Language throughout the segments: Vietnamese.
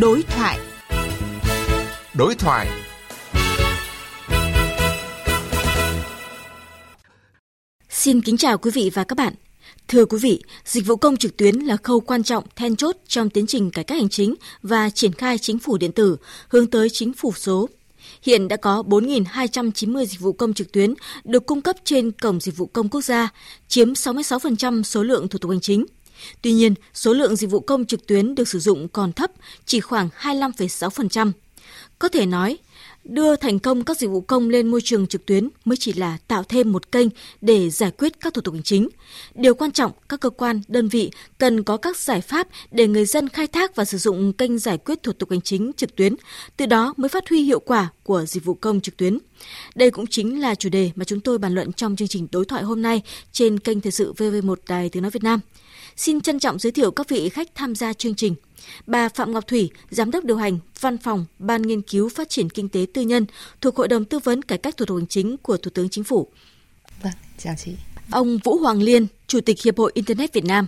Đối thoại. Đối thoại. Xin kính chào quý vị và các bạn. Thưa quý vị, dịch vụ công trực tuyến là khâu quan trọng then chốt trong tiến trình cải cách hành chính và triển khai chính phủ điện tử hướng tới chính phủ số. Hiện đã có 4.290 dịch vụ công trực tuyến được cung cấp trên Cổng Dịch vụ Công Quốc gia, chiếm 66% số lượng thủ tục hành chính. Tuy nhiên, số lượng dịch vụ công trực tuyến được sử dụng còn thấp, chỉ khoảng 25,6%. Có thể nói, đưa thành công các dịch vụ công lên môi trường trực tuyến mới chỉ là tạo thêm một kênh để giải quyết các thủ tục hành chính. Điều quan trọng, các cơ quan, đơn vị cần có các giải pháp để người dân khai thác và sử dụng kênh giải quyết thủ tục hành chính trực tuyến, từ đó mới phát huy hiệu quả của dịch vụ công trực tuyến. Đây cũng chính là chủ đề mà chúng tôi bàn luận trong chương trình đối thoại hôm nay trên kênh Thời sự VV1 Đài Tiếng Nói Việt Nam. Xin trân trọng giới thiệu các vị khách tham gia chương trình. Bà Phạm Ngọc Thủy, Giám đốc điều hành Văn phòng Ban Nghiên cứu Phát triển Kinh tế Tư nhân thuộc Hội đồng Tư vấn Cải cách Thủ tục Hành chính của Thủ tướng Chính phủ. Vâng, chào chị. Ông Vũ Hoàng Liên, Chủ tịch Hiệp hội Internet Việt Nam.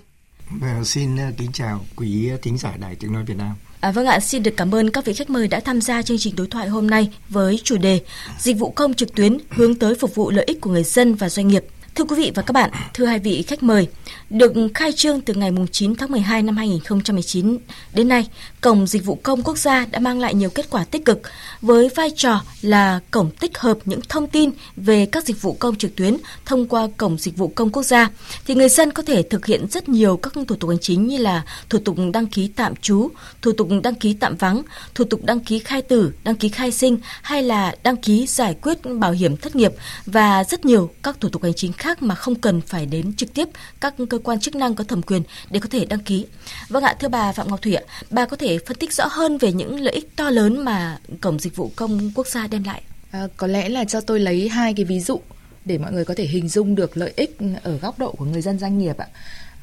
Vâng, xin ờ, kính chào quý thính giả Đài Tiếng Nói Việt Nam. À, vâng ạ, xin được cảm ơn các vị khách mời đã tham gia chương trình đối thoại hôm nay với chủ đề Dịch vụ công trực tuyến hướng tới phục vụ lợi ích của người dân và doanh nghiệp – Thưa quý vị và các bạn, thưa hai vị khách mời, được khai trương từ ngày 9 tháng 12 năm 2019 đến nay, Cổng Dịch vụ Công Quốc gia đã mang lại nhiều kết quả tích cực với vai trò là cổng tích hợp những thông tin về các dịch vụ công trực tuyến thông qua Cổng Dịch vụ Công Quốc gia. Thì người dân có thể thực hiện rất nhiều các thủ tục hành chính như là thủ tục đăng ký tạm trú, thủ tục đăng ký tạm vắng, thủ tục đăng ký khai tử, đăng ký khai sinh hay là đăng ký giải quyết bảo hiểm thất nghiệp và rất nhiều các thủ tục hành chính khác mà không cần phải đến trực tiếp các cơ quan chức năng có thẩm quyền để có thể đăng ký. Vâng ạ, thưa bà Phạm Ngọc Thủy ạ, bà có thể phân tích rõ hơn về những lợi ích to lớn mà cổng dịch vụ công quốc gia đem lại. À, có lẽ là cho tôi lấy hai cái ví dụ để mọi người có thể hình dung được lợi ích ở góc độ của người dân doanh nghiệp ạ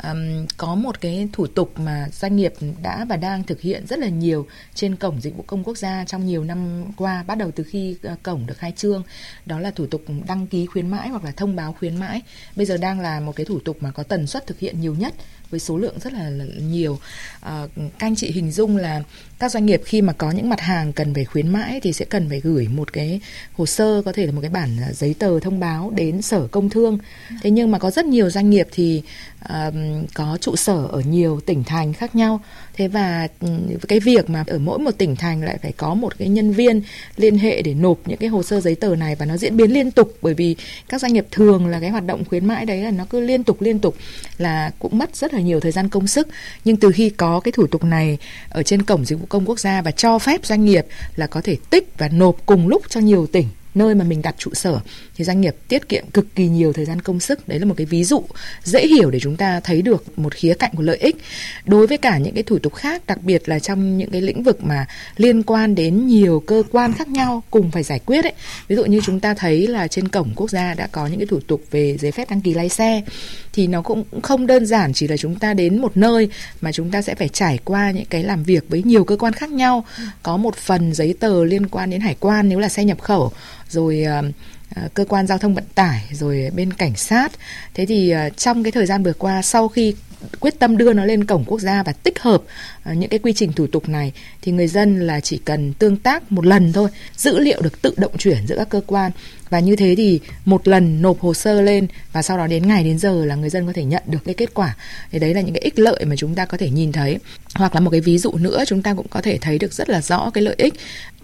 um, có một cái thủ tục mà doanh nghiệp đã và đang thực hiện rất là nhiều trên cổng dịch vụ công quốc gia trong nhiều năm qua bắt đầu từ khi ờ, cổng được khai trương. Đó là thủ tục đăng ký khuyến mãi hoặc là thông báo khuyến mãi. Bây giờ đang là một cái thủ tục mà có tần suất thực hiện nhiều nhất với số lượng rất là nhiều. À, các anh chị hình dung là các doanh nghiệp khi mà có những mặt hàng cần phải khuyến mãi thì sẽ cần phải gửi một cái hồ sơ có thể là một cái bản à, giấy tờ thông báo đến sở công thương. Thế nhưng mà có rất nhiều doanh nghiệp thì uh, có trụ sở ở nhiều tỉnh thành khác nhau. Thế và cái việc mà ở mỗi một tỉnh thành lại phải có một cái nhân viên liên hệ để nộp những cái hồ sơ giấy tờ này và nó diễn biến liên tục bởi vì các doanh nghiệp thường là cái hoạt động khuyến mãi đấy là nó cứ liên tục liên tục là cũng mất rất là nhiều thời gian công sức. Nhưng từ khi có cái thủ tục này ở trên cổng dịch vụ công quốc gia và cho phép doanh nghiệp là có thể tích và nộp cùng lúc cho nhiều tỉnh, nơi mà mình đặt trụ sở. Thì doanh nghiệp tiết kiệm cực kỳ nhiều thời gian công sức. Đấy là một cái ví dụ dễ hiểu để chúng ta thấy được một khía cạnh của lợi ích. Đối với cả những cái thủ tục khác, đặc biệt là trong những cái lĩnh vực mà liên quan đến nhiều cơ quan khác nhau cùng phải giải quyết ấy. Ví dụ như chúng ta thấy là trên cổng quốc gia đã có những cái thủ tục về giấy phép đăng ký lái xe thì nó cũng không đơn giản chỉ là chúng ta đến một nơi mà chúng ta sẽ phải trải qua những cái làm việc với nhiều cơ quan khác nhau. Có một phần giấy tờ liên quan đến hải quan nếu là xe nhập khẩu, rồi ờ, ờ, cơ quan giao thông vận tải, rồi bên cảnh sát. Thế thì ờ, trong cái thời gian vừa qua, sau khi quyết tâm đưa nó lên cổng quốc gia và tích hợp ờ, những cái quy trình thủ tục này, thì người dân là chỉ cần tương tác một lần thôi, dữ liệu được tự động chuyển giữa các cơ quan. Và như thế thì một lần nộp hồ sơ lên và sau đó đến ngày đến giờ là người dân có thể nhận được cái kết quả. Thì đấy là những cái ích lợi mà chúng ta có thể nhìn thấy. Hoặc là một cái ví dụ nữa, chúng ta cũng có thể thấy được rất là rõ cái lợi ích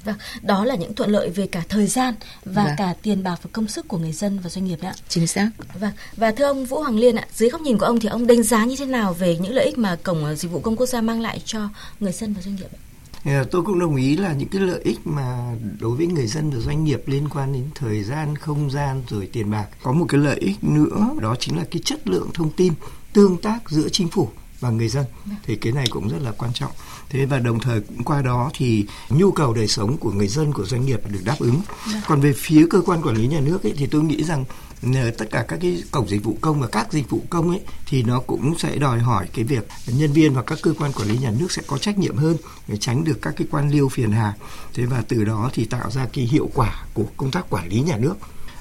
Vâng, đó là những thuận lợi về cả thời gian và vâng. cả tiền bạc và công sức của người dân và doanh nghiệp đó. Chính xác. Vâng, và thưa ông Vũ Hoàng Liên ạ, dưới góc nhìn của ông thì ông đánh giá như thế nào về những lợi ích mà cổng ờ, dịch vụ công quốc gia mang lại cho người dân và doanh nghiệp ạ? Ờ, tôi cũng đồng ý là những cái lợi ích mà đối với người dân và doanh nghiệp liên quan đến thời gian, không gian rồi tiền bạc. Có một cái lợi ích nữa đó chính là cái chất lượng thông tin tương tác giữa chính phủ và người dân. Vâng. thì cái này cũng rất là quan trọng. Thế và đồng thời cũng qua đó thì nhu cầu đời sống của người dân của doanh nghiệp được đáp ứng. Vâng. còn về phía cơ quan quản lý nhà nước ấy, thì tôi nghĩ rằng ờ, tất cả các cái cổng dịch vụ công và các dịch vụ công ấy thì nó cũng sẽ đòi hỏi cái việc nhân viên và các cơ quan quản lý nhà nước sẽ có trách nhiệm hơn để tránh được các cái quan liêu phiền hà. Thế và từ đó thì tạo ra cái hiệu quả của công tác quản lý nhà nước.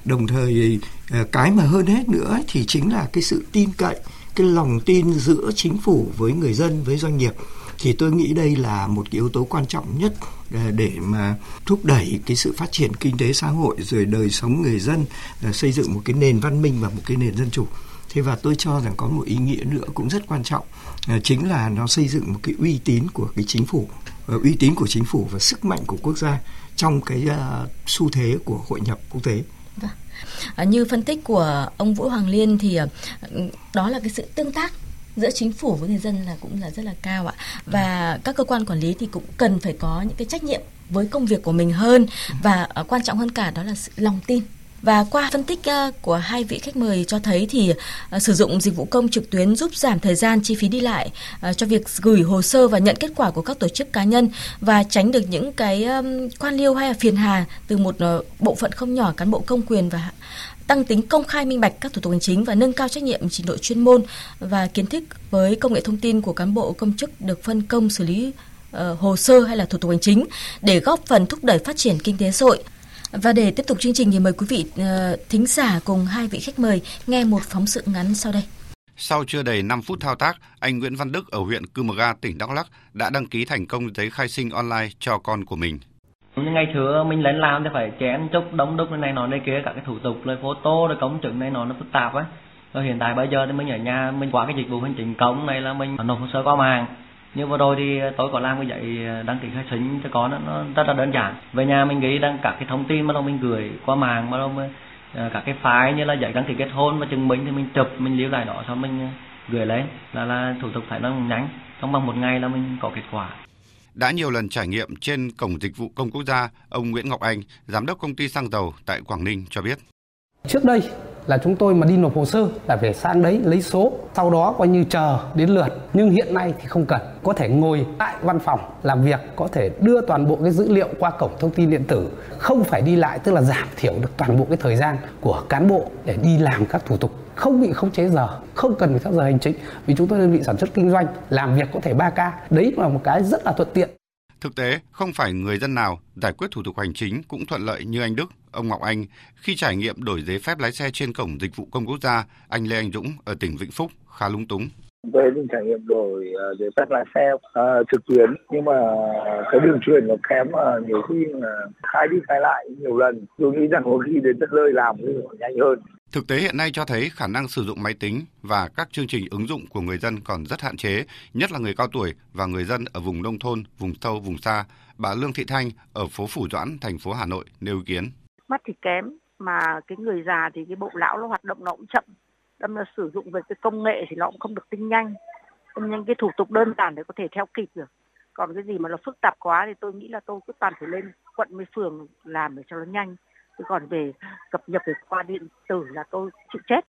Đồng thời ờ, cái mà hơn hết nữa thì chính là cái sự tin cậy cái lòng tin giữa chính phủ với người dân, với doanh nghiệp, thì tôi nghĩ đây là một cái yếu tố quan trọng nhất à, để mà thúc đẩy cái sự phát triển kinh tế xã hội rồi đời sống người dân à, xây dựng một cái nền văn minh và một cái nền dân chủ thế và tôi cho rằng có một ý nghĩa nữa cũng rất quan trọng à, chính là nó xây dựng một cái uy tín của cái chính phủ uy tín của chính phủ và sức mạnh của quốc gia trong cái xu thế của hội nhập quốc tế. À, như phân tích của ông Vũ Hoàng Liên thì à, đó là cái sự tương tác giữa chính phủ với người dân là cũng là rất là cao ạ. Và các cơ quan quản lý thì cũng cần phải có những cái trách nhiệm với công việc của mình hơn. Và à, quan trọng hơn cả đó là sự lòng tin và qua phân tích ờ, của hai vị khách mời cho thấy thì ờ, sử dụng dịch vụ công trực tuyến giúp giảm thời gian chi phí đi lại ờ, cho việc gửi hồ sơ và nhận kết quả của các tổ chức cá nhân và tránh được những cái quan liêu hay là phiền hà từ một bộ phận không nhỏ cán bộ công quyền và tăng tính công khai minh bạch các thủ tục hành chính và nâng cao trách nhiệm trình độ chuyên môn và kiến thức với công nghệ thông tin của cán bộ công chức được phân công xử lý hồ sơ hay là thủ tục hành chính để góp phần thúc đẩy phát triển kinh tế xã hội. Và để tiếp tục chương trình thì mời quý vị uh, thính giả cùng hai vị khách mời nghe một phóng sự ngắn sau đây. Sau chưa đầy 5 phút thao tác, anh Nguyễn Văn Đức ở huyện Cư Mờ Ga, tỉnh Đắk Lắk đã đăng ký thành công giấy khai sinh online cho con của mình. Ngày xưa mình lên làm thì phải chén chúc đóng đúc này nọ này kia các cái thủ tục rồi photo rồi công chứng này nọ nó phức tạp á rồi hiện tại bây giờ thì mình ở nhà mình qua cái dịch vụ hành chính công này là mình nộp hồ sơ qua mạng như vừa rồi thì tôi có làm cái giấy đăng ký khai sinh cho con nó, nó rất là đơn giản. Về nhà mình ghi đăng các cái thông tin mà đâu mình gửi qua mạng mà đâu mình, à, các cái file như là giấy đăng ký kết hôn và chứng minh thì mình chụp mình lưu lại đó xong mình gửi lên. Là là thủ tục phải nó nhanh. Trong bằng một ngày là mình có kết quả. Đã nhiều lần trải nghiệm trên cổng dịch vụ công quốc gia, ông Nguyễn Ngọc Anh, giám đốc công ty xăng dầu tại Quảng Ninh cho biết. Trước đây là chúng tôi mà đi nộp hồ sơ là phải sang đấy lấy số, sau đó coi như chờ đến lượt. Nhưng hiện nay thì không cần, có thể ngồi tại văn phòng làm việc, có thể đưa toàn bộ cái dữ liệu qua cổng thông tin điện tử, không phải đi lại tức là giảm thiểu được toàn bộ cái thời gian của cán bộ để đi làm các thủ tục không bị khống chế giờ, không cần phải theo giờ hành chính vì chúng tôi đơn vị sản xuất kinh doanh làm việc có thể 3 k đấy là một cái rất là thuận tiện. Thực tế, không phải người dân nào giải quyết thủ tục hành chính cũng thuận lợi như anh Đức, ông Ngọc Anh khi trải nghiệm đổi giấy phép lái xe trên cổng dịch vụ công quốc gia, anh Lê Anh Dũng ở tỉnh Vĩnh Phúc khá lúng túng. Tôi mình trải nghiệm đổi ờ, giấy phép lái xe uh, trực tuyến nhưng mà cái đường truyền nó kém mà nhiều khi là khai đi khai lại nhiều lần. Tôi nghĩ rằng có khi đến tận nơi làm thì nhanh hơn. Thực tế hiện nay cho thấy khả năng sử dụng máy tính và các chương trình ứng dụng của người dân còn rất hạn chế, nhất là người cao tuổi và người dân ở vùng nông thôn, vùng sâu, vùng xa. Bà Lương Thị Thanh ở phố Phủ Doãn, thành phố Hà Nội nêu ý kiến. Mắt thì kém, mà cái người già thì cái bộ não nó hoạt động nó cũng chậm. Đâm là sử dụng về cái công nghệ thì nó cũng không được tinh nhanh. Tinh nhanh cái thủ tục đơn giản để có thể theo kịp được. Còn cái gì mà nó phức tạp quá thì tôi nghĩ là tôi cứ toàn phải lên quận với phường làm để cho nó nhanh chứ còn về cập nhật về qua điện tử là tôi chịu chết.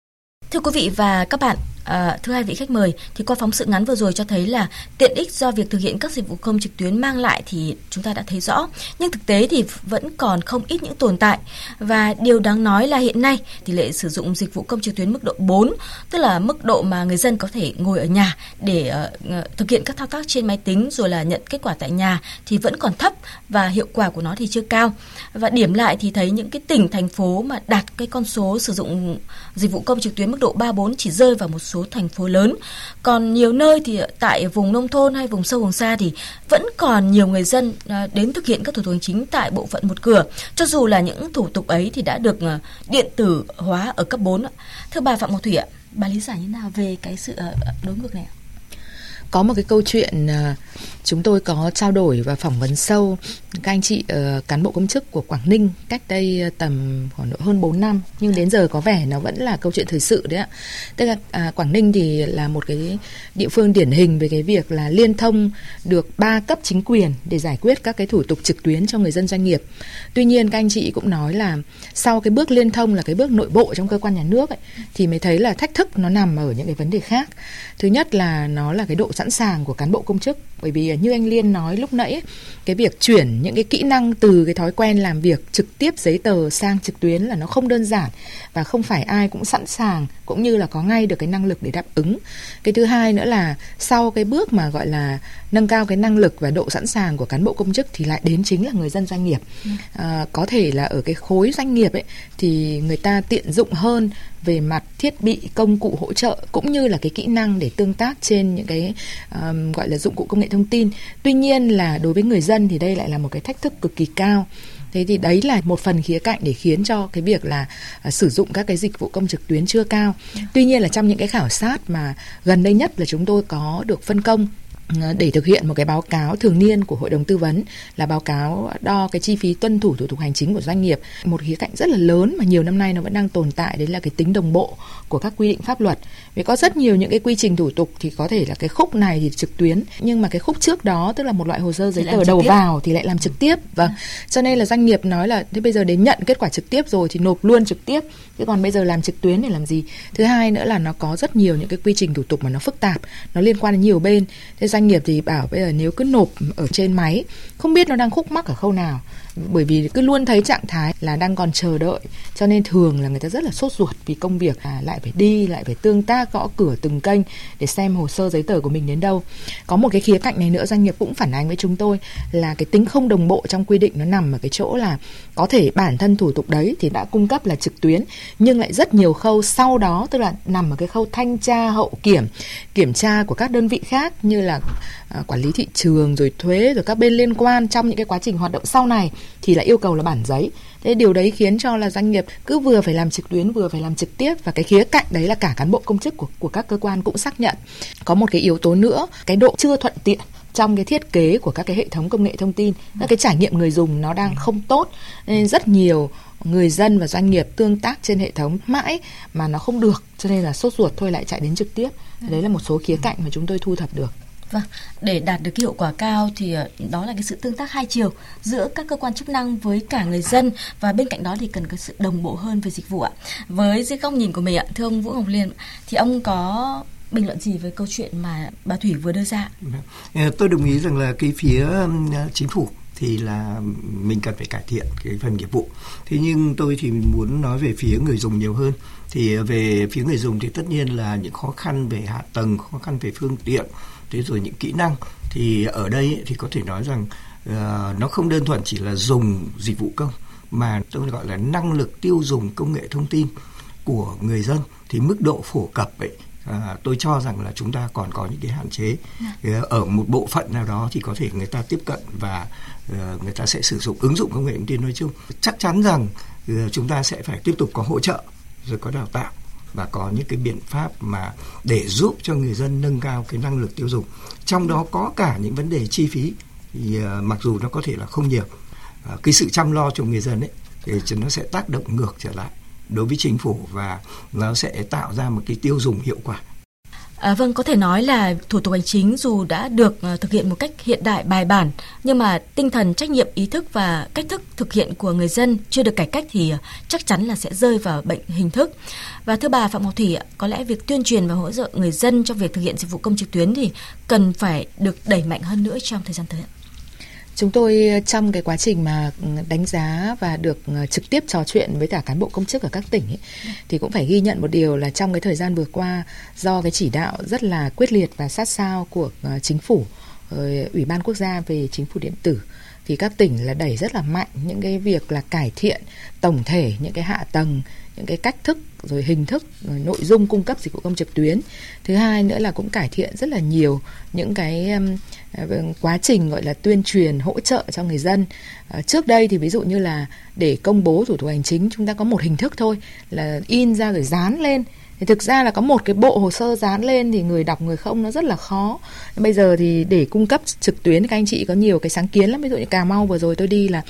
Thưa quý vị và các bạn, à, thưa hai vị khách mời, thì qua phóng sự ngắn vừa rồi cho thấy là tiện ích do việc thực hiện các dịch vụ công trực tuyến mang lại thì chúng ta đã thấy rõ, nhưng thực tế thì vẫn còn không ít những tồn tại. Và điều đáng nói là hiện nay tỷ lệ sử dụng dịch vụ công trực tuyến mức độ 4, tức là mức độ mà người dân có thể ngồi ở nhà để uh, thực hiện các thao tác trên máy tính rồi là nhận kết quả tại nhà thì vẫn còn thấp và hiệu quả của nó thì chưa cao. Và điểm lại thì thấy những cái tỉnh thành phố mà đạt cái con số sử dụng dịch vụ công trực tuyến mức độ 3 4 chỉ rơi vào một số thành phố lớn. Còn nhiều nơi thì tại vùng nông thôn hay vùng sâu vùng xa thì vẫn còn nhiều người dân à, đến thực hiện các thủ tục hành chính tại bộ phận một cửa, cho dù là những thủ tục ấy thì đã được à, điện tử hóa ở cấp 4. Thưa bà Phạm Ngọc Thủy ạ, bà lý giải như nào về cái sự ờ, đối ngược này ạ? Có một cái câu chuyện à, chúng tôi có trao đổi và phỏng vấn sâu các anh chị ờ, cán bộ công chức của Quảng Ninh cách đây ờ, tầm khoảng độ hơn 4 năm nhưng đến giờ có vẻ nó vẫn là câu chuyện thời sự đấy ạ. Tức là à, Quảng Ninh thì là một cái địa phương điển hình về cái việc là liên thông được ba cấp chính quyền để giải quyết các cái thủ tục trực tuyến cho người dân doanh nghiệp. Tuy nhiên các anh chị cũng nói là sau cái bước liên thông là cái bước nội bộ trong cơ quan nhà nước ấy, thì mới thấy là thách thức nó nằm ở những cái vấn đề khác. Thứ nhất là nó là cái độ sẵn sàng của cán bộ công chức bởi vì như anh Liên nói lúc nãy cái việc chuyển những cái kỹ năng từ cái thói quen làm việc trực tiếp giấy tờ sang trực tuyến là nó không đơn giản và không phải ai cũng sẵn sàng cũng như là có ngay được cái năng lực để đáp ứng cái thứ hai nữa là sau cái bước mà gọi là nâng cao cái năng lực và độ sẵn sàng của cán bộ công chức thì lại đến chính là người dân doanh nghiệp ừ. à, có thể là ở cái khối doanh nghiệp ấy thì người ta tiện dụng hơn về mặt thiết bị công cụ hỗ trợ cũng như là cái kỹ năng để tương tác trên những cái um, gọi là dụng cụ công nghệ thông tin. Tuy nhiên là đối với người dân thì đây lại là một cái thách thức cực kỳ cao. Thế thì đấy là một phần khía cạnh để khiến cho cái việc là uh, sử dụng các cái dịch vụ công trực tuyến chưa cao. Tuy nhiên là trong những cái khảo sát mà gần đây nhất là chúng tôi có được phân công à, để thực hiện một cái báo cáo thường niên của hội đồng tư vấn là báo cáo đo cái chi phí tuân thủ thủ tục hành chính của doanh nghiệp. Một khía cạnh rất là lớn mà nhiều năm nay nó vẫn đang tồn tại đấy là cái tính đồng bộ của các quy định pháp luật vì có rất nhiều những cái quy trình thủ tục thì có thể là cái khúc này thì trực tuyến. Nhưng mà cái khúc trước đó tức là một loại hồ sơ giấy tờ đầu tiếp. vào thì lại làm trực tiếp. Và vâng. cho nên là doanh nghiệp nói là thế bây giờ đến nhận kết quả trực tiếp rồi thì nộp luôn trực tiếp. Chứ còn bây giờ làm trực tuyến để làm gì? Thứ hai nữa là nó có rất nhiều những cái quy trình thủ tục mà nó phức tạp nó liên quan đến nhiều bên. Thế doanh nghiệp thì bảo bây giờ nếu cứ nộp ở trên máy không biết nó đang khúc mắc ở khâu nào bởi vì cứ luôn thấy trạng thái là đang còn chờ đợi cho nên thường là người ta rất là sốt ruột vì công việc à, lại phải đi lại phải tương tác gõ cửa từng kênh để xem hồ sơ giấy tờ của mình đến đâu. Có một cái khía cạnh này nữa doanh nghiệp cũng phản ánh với chúng tôi là cái tính không đồng bộ trong quy định nó nằm ở cái chỗ là có thể bản thân thủ tục đấy thì đã cung cấp là trực tuyến nhưng lại rất nhiều khâu sau đó tức là nằm ở cái khâu thanh tra hậu kiểm kiểm tra của các đơn vị khác như là à, quản lý thị trường rồi thuế rồi các bên liên quan trong những cái quá trình hoạt động sau này thì lại yêu cầu là bản giấy. Thế điều đấy khiến cho là doanh nghiệp cứ vừa phải làm trực tuyến, vừa phải làm trực tiếp, và cái khía cạnh đấy là cả cán bộ công chức của của các cơ quan cũng xác nhận. Có một cái yếu tố nữa, cái độ chưa thuận tiện trong cái thiết kế của các cái hệ thống công nghệ thông tin, các cái trải nghiệm người dùng nó đang không tốt. Nên rất nhiều người dân và doanh nghiệp tương tác trên hệ thống mãi mà nó không được, cho nên là sốt ruột thôi lại chạy đến trực tiếp. Đấy là một số khía cạnh mà chúng tôi thu thập được. Vâng, để đạt được cái hiệu quả cao thì ờ, đó là cái sự tương tác hai chiều giữa các cơ quan chức năng với cả người dân và bên cạnh đó thì cần có sự đồng bộ hơn về dịch vụ ạ. Với dưới góc nhìn của mình ạ, thưa ông Vũ Ngọc Liên thì ông có bình luận gì với câu chuyện mà bà Thủy vừa đưa ra? Vâng, ờ, tôi đồng ý rằng là cái phía chính phủ thì là mình cần phải cải thiện cái phần nghiệp vụ. Thế nhưng tôi thì muốn nói về phía người dùng nhiều hơn. Thì ờ, về phía người dùng thì tất nhiên là những khó khăn về hạ tầng, khó khăn về phương tiện, thế rồi những kỹ năng thì ở đây thì có thể nói rằng uh, nó không đơn thuần chỉ là dùng dịch vụ công mà tôi gọi là năng lực tiêu dùng công nghệ thông tin của người dân. Thì mức độ phổ cập ấy À, tôi cho rằng là chúng ta còn có những cái hạn chế. Yeah. ở một bộ phận nào đó thì có thể người ta tiếp cận và uh, người ta sẽ sử dụng ứng dụng công nghệ thông tin nói chung. Chắc chắn rằng uh, chúng ta sẽ phải tiếp tục có hỗ trợ rồi có đào tạo và có những cái biện pháp mà để giúp cho người dân nâng cao cái năng lực tiêu dùng. Trong đó có cả những vấn đề chi phí thì uh, mặc dù nó có thể là không nhiều uh, cái sự chăm lo cho người dân ấy thì nó sẽ tác động ngược trở lại đối với chính phủ và nó sẽ tạo ra một cái tiêu dùng hiệu quả. À, vâng, có thể nói là thủ tục hành chính dù đã được uh, thực hiện một cách hiện đại bài bản, nhưng mà tinh thần trách nhiệm ý thức và cách thức thực hiện của người dân chưa được cải cách thì uh, chắc chắn là sẽ rơi vào bệnh hình thức. Và thưa bà Phạm Ngọc Thủy, có lẽ việc tuyên truyền và hỗ trợ người dân trong việc thực hiện dịch vụ công trực tuyến thì cần phải được đẩy mạnh hơn nữa trong thời gian tới. Chúng tôi ờ, trong cái quá trình mà ừ, đánh giá và được ờ, trực tiếp trò chuyện với cả cán bộ công chức ở các tỉnh ấy, thì cũng phải ghi nhận một điều là trong cái thời gian vừa qua do cái chỉ đạo rất là quyết liệt và sát sao của ờ, chính phủ, ủy ban quốc gia về chính phủ điện tử thì các tỉnh là đẩy rất là mạnh những cái việc là cải thiện tổng thể những cái hạ tầng những cái cách thức rồi hình thức rồi nội dung cung cấp dịch vụ công trực tuyến. Thứ hai nữa là cũng cải thiện rất là nhiều những cái um, ờ, quá trình gọi là tuyên truyền hỗ trợ cho người dân. Uh, trước đây thì ví dụ như là để công bố thủ tục hành chính chúng ta có một hình thức thôi là in ra rồi dán lên. Thì thực ra là có một cái bộ hồ sơ dán lên thì người đọc người không nó rất là khó. Bây giờ thì để cung cấp trực tuyến các anh chị có nhiều cái sáng kiến lắm. Ví dụ như cà mau vừa rồi tôi đi là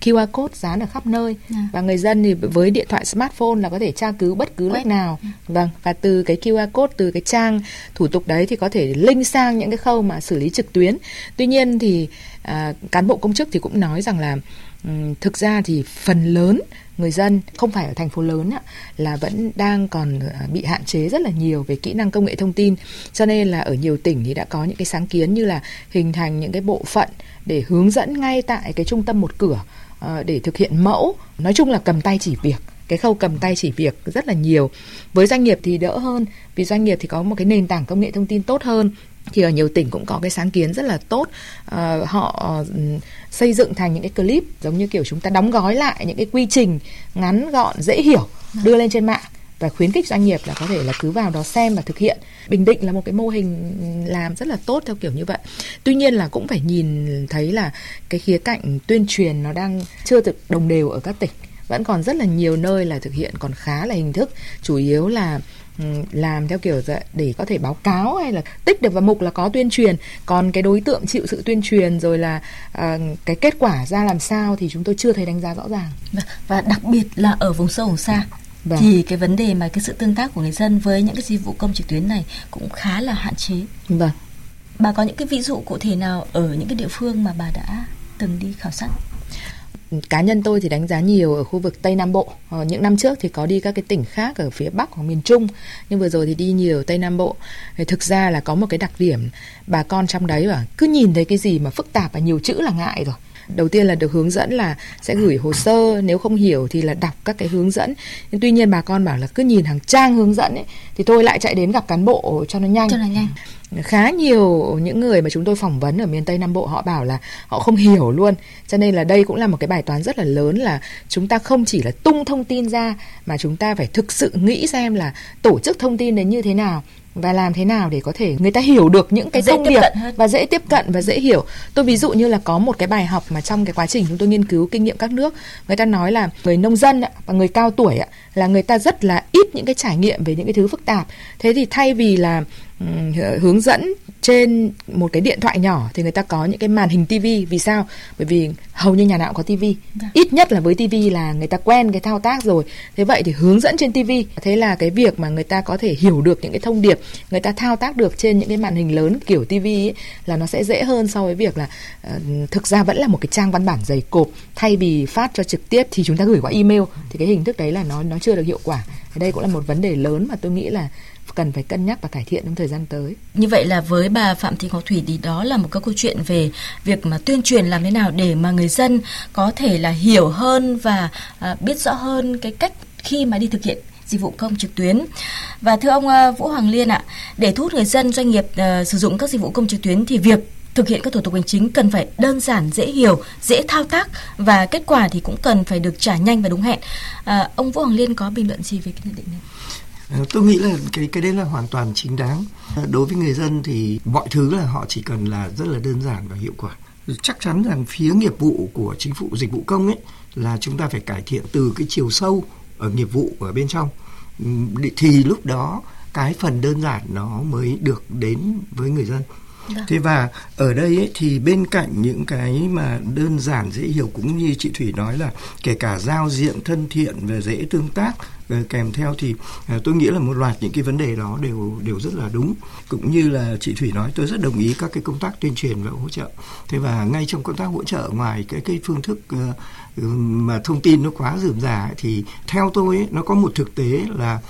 QR code dán ở khắp nơi. À. và người dân thì với điện thoại smartphone là có thể tra cứu bất cứ lúc nào. Ừ. vâng và từ cái QR code từ cái trang thủ tục đấy thì có thể link sang những cái khâu mà xử lý trực tuyến. Tuy nhiên thì à, cán bộ công chức thì cũng nói rằng là um, thực ra thì phần lớn người dân không phải ở thành phố lớn là vẫn đang còn à, bị hạn chế rất là nhiều về kỹ năng công nghệ thông tin. Cho nên là ở nhiều tỉnh thì đã có những cái sáng kiến như là hình thành những cái bộ phận để hướng dẫn ngay tại cái trung tâm một cửa Ờ, để thực hiện mẫu. Nói chung là cầm tay chỉ việc. Cái khâu cầm tay chỉ việc rất là nhiều. Với doanh nghiệp thì đỡ hơn vì doanh nghiệp thì có một cái nền tảng công nghệ thông tin tốt hơn. Thì ở nhiều tỉnh cũng có cái sáng kiến rất là tốt. À, họ ờ, xây dựng thành những cái clip giống như kiểu chúng ta đóng gói lại những cái quy trình ngắn gọn dễ hiểu đưa lên trên mạng và khuyến khích doanh nghiệp là có thể là cứ vào đó xem và thực hiện. Bình Định là một cái mô hình làm rất là tốt theo kiểu như vậy. Tuy nhiên là cũng phải nhìn thấy là cái khía cạnh tuyên truyền nó đang chưa được đồng đều ở các tỉnh vẫn còn rất là nhiều nơi là thực hiện còn khá là hình thức chủ yếu là ừ, làm theo kiểu để có thể báo cáo hay là tích được vào mục là có tuyên truyền còn cái đối tượng chịu sự tuyên truyền rồi là uh, cái kết quả ra làm sao thì chúng tôi chưa thấy đánh giá rõ ràng và đặc biệt là ở vùng sâu vùng xa Vâng. thì cái vấn đề mà cái sự tương tác của người dân với những cái dịch vụ công trực tuyến này cũng khá là hạn chế. Vâng. Bà có những cái ví dụ cụ thể nào ở những cái địa phương mà bà đã từng đi khảo sát? cá nhân tôi thì đánh giá nhiều ở khu vực Tây Nam Bộ. Ờ, những năm trước thì có đi các cái tỉnh khác ở phía Bắc hoặc miền Trung, nhưng vừa rồi thì đi nhiều Tây Nam Bộ. Thì thực ra là có một cái đặc điểm bà con trong đấy bảo cứ nhìn thấy cái gì mà phức tạp và nhiều chữ là ngại rồi đầu tiên là được hướng dẫn là sẽ gửi hồ sơ nếu không hiểu thì là đọc các cái hướng dẫn. Nhưng tuy nhiên bà con bảo là cứ nhìn hàng trang hướng dẫn ấy thì tôi lại chạy đến gặp cán bộ cho nó nhanh. Cho nó nhanh. Khá nhiều những người mà chúng tôi phỏng vấn ở miền Tây Nam Bộ họ bảo là họ không hiểu luôn. Cho nên là đây cũng là một cái bài toán rất là lớn là chúng ta không chỉ là tung thông tin ra mà chúng ta phải thực sự nghĩ xem là tổ chức thông tin đến như thế nào và làm thế nào để có thể người ta hiểu được những cái dễ thông điệp và dễ tiếp cận và dễ hiểu. Tôi ví dụ như là có một cái bài học mà trong cái quá trình chúng tôi nghiên cứu kinh nghiệm các nước, người ta nói là người nông dân và người cao tuổi là người ta rất là ít những cái trải nghiệm về những cái thứ phức tạp. Thế thì thay vì là hướng dẫn trên một cái điện thoại nhỏ thì người ta có những cái màn hình tivi vì sao? Bởi vì hầu như nhà nào cũng có tivi dạ. ít nhất là với tivi là người ta quen cái thao tác rồi. Thế vậy thì hướng dẫn trên tivi thế là cái việc mà người ta có thể hiểu được những cái thông điệp người ta thao tác được trên những cái màn hình lớn kiểu tivi là nó sẽ dễ hơn so với việc là uh, thực ra vẫn là một cái trang văn bản dày cộp. Thay vì phát cho trực tiếp thì chúng ta gửi qua email. Thì cái hình thức đấy là nó nó chưa được hiệu quả. Đây cũng là một vấn đề lớn mà tôi nghĩ là cần phải cân nhắc và cải thiện trong thời gian tới. Như vậy là với bà Phạm Thị Ngọc Thủy thì đó là một cái câu chuyện về việc mà tuyên truyền làm thế nào để mà người dân có thể là hiểu hơn và à, biết rõ hơn cái cách khi mà đi thực hiện dịch vụ công trực tuyến. Và thưa ông à, Vũ Hoàng Liên ạ, để thu hút người dân doanh nghiệp à, sử dụng các dịch vụ công trực tuyến thì việc thực hiện các thủ tục hành chính cần phải đơn giản, dễ hiểu, dễ thao tác và kết quả thì cũng cần phải được trả nhanh và đúng hẹn. À, ông Vũ Hoàng Liên có bình luận gì về cái nhận định này? Tôi nghĩ là cái cái đấy là hoàn toàn chính đáng. Đối với người dân thì mọi thứ là họ chỉ cần là rất là đơn giản và hiệu quả. Chắc chắn rằng phía nghiệp vụ của chính phủ, dịch vụ công ấy, là chúng ta phải cải thiện từ cái chiều sâu ở nghiệp vụ ở bên trong thì lúc đó cái phần đơn giản nó mới được đến với người dân Dạ. Thế và ở đây ấy, thì bên cạnh những cái mà đơn giản dễ hiểu cũng như chị Thủy nói là kể cả giao diện thân thiện và dễ tương tác ờ, kèm theo thì ờ, tôi nghĩ là một loạt những cái vấn đề đó đều đều rất là đúng. Cũng như là chị Thủy nói tôi rất đồng ý các cái công tác tuyên truyền và hỗ trợ. Thế và ngay trong công tác hỗ trợ ngoài cái cái phương thức ờ, ừ, mà thông tin nó quá rườm rà thì theo tôi ấy, nó có một thực tế là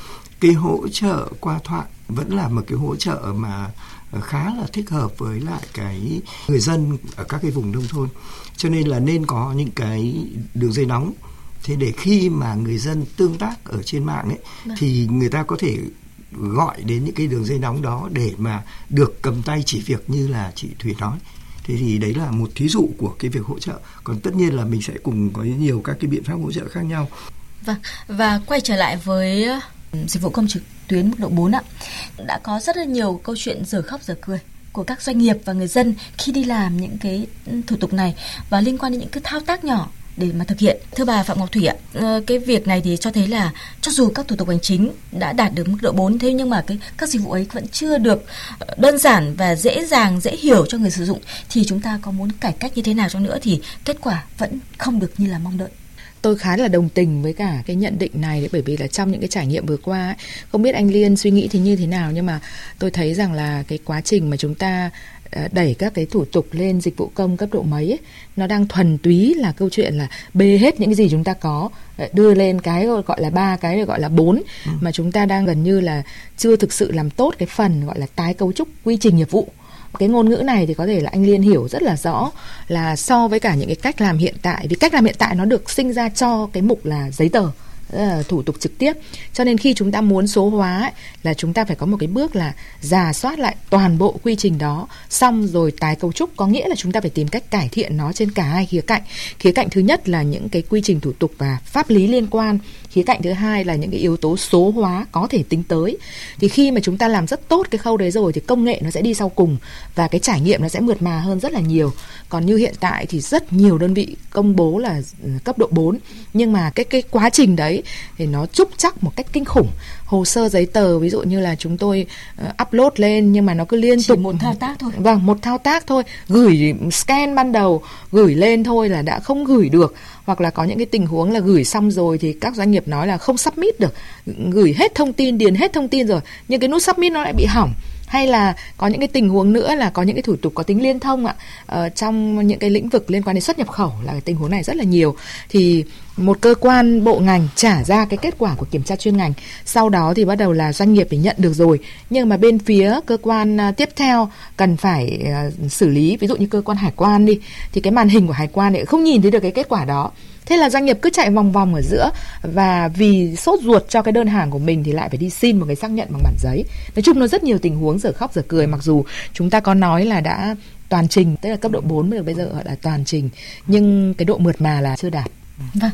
cái hỗ trợ qua thoại vẫn là một cái hỗ trợ mà khá là thích hợp với lại cái người dân ở các cái vùng nông thôn. Cho nên là nên có những cái đường dây nóng. Thế để khi mà người dân tương tác ở trên mạng ấy Đấy. thì người ta có thể gọi đến những cái đường dây nóng đó để mà được cầm tay chỉ việc như là chị Thủy nói. Thế thì đấy là một thí dụ của cái việc hỗ trợ. Còn tất nhiên là mình sẽ cùng có nhiều các cái biện pháp hỗ trợ khác nhau. Vâng, và quay trở lại với dịch vụ công trực tuyến mức độ 4 ạ. Đã có rất là nhiều câu chuyện giờ khóc giờ cười của các doanh nghiệp và người dân khi đi làm những cái ừ, thủ tục này và liên quan đến những cái thao tác nhỏ để mà thực hiện. Thưa bà Phạm Ngọc Thủy ạ, ờ, cái việc này thì cho thấy là cho dù các thủ tục hành chính đã đạt được mức độ 4 thế nhưng mà cái các dịch vụ ấy vẫn chưa được ờ, đơn giản và dễ dàng dễ hiểu cho người sử dụng thì chúng ta có muốn cải cách như thế nào cho nữa thì kết quả vẫn không được như là mong đợi tôi khá là đồng tình với cả cái nhận định này đấy bởi vì là trong những cái trải nghiệm vừa qua ấy, không biết anh Liên suy nghĩ thì như thế nào nhưng mà tôi thấy rằng là cái quá trình mà chúng ta ờ, đẩy các cái thủ tục lên dịch vụ công cấp độ mấy ấy, nó đang thuần túy là câu chuyện là bê hết những cái gì chúng ta có ờ, đưa lên cái gọi là ba cái gọi là bốn ừ. mà chúng ta đang gần như là chưa thực sự làm tốt cái phần gọi là tái cấu trúc quy trình nghiệp vụ cái ngôn ngữ này thì có thể là anh Liên hiểu rất là rõ là so với cả những cái cách làm hiện tại. Vì cách làm hiện tại nó được sinh ra cho cái mục là giấy tờ. Ờ, thủ tục trực tiếp. Cho nên khi chúng ta muốn số hóa ấy, là chúng ta phải có một cái bước là giả soát lại toàn bộ quy trình đó. Xong rồi tái cấu trúc có nghĩa là chúng ta phải tìm cách cải thiện nó trên cả hai khía cạnh. Khía cạnh thứ nhất là những cái quy trình thủ tục và pháp lý liên quan. Khía cạnh thứ hai là những cái yếu tố số hóa có thể tính tới. Thì khi mà chúng ta làm rất tốt cái khâu đấy rồi thì công nghệ nó sẽ đi sau cùng và cái trải nghiệm nó sẽ mượt mà hơn rất là nhiều. Còn như hiện tại thì rất nhiều đơn vị công bố là ừ, cấp độ 4 nhưng mà cái cái quá trình đấy thì nó trúc chắc một cách kinh khủng. Hồ sơ giấy tờ ví dụ như là chúng tôi uh, upload lên nhưng mà nó cứ liên Chỉ tục một thao tác thôi. vâng một thao tác thôi. Gửi scan ban đầu gửi lên thôi là đã không gửi được. Hoặc là có những cái tình huống là gửi xong rồi thì các doanh nghiệp nói là không submit được. Gửi hết thông tin điền hết thông tin rồi nhưng cái nút submit nó lại bị hỏng hay là có những cái tình huống nữa là có những cái thủ tục có tính liên thông ạ? Ờ, trong những cái lĩnh vực liên quan đến xuất nhập khẩu là cái tình huống này rất là nhiều. Thì một cơ quan bộ ngành trả ra cái kết quả của kiểm tra chuyên ngành sau đó thì bắt đầu là doanh nghiệp thì nhận được rồi. Nhưng mà bên phía cơ quan à, tiếp theo cần phải à, xử lý ví dụ như cơ quan hải quan đi thì cái màn hình của hải quan thì không nhìn thấy được cái kết quả đó thế là doanh nghiệp cứ chạy vòng vòng ở giữa và vì sốt ruột cho cái đơn hàng của mình thì lại phải đi xin một cái xác nhận bằng bản giấy. Nói chung nó rất nhiều tình huống giờ khóc giờ cười mặc dù chúng ta có nói là đã toàn trình tức là cấp độ 4 mới được bây giờ gọi là toàn trình nhưng cái độ mượt mà là chưa đạt. Vâng,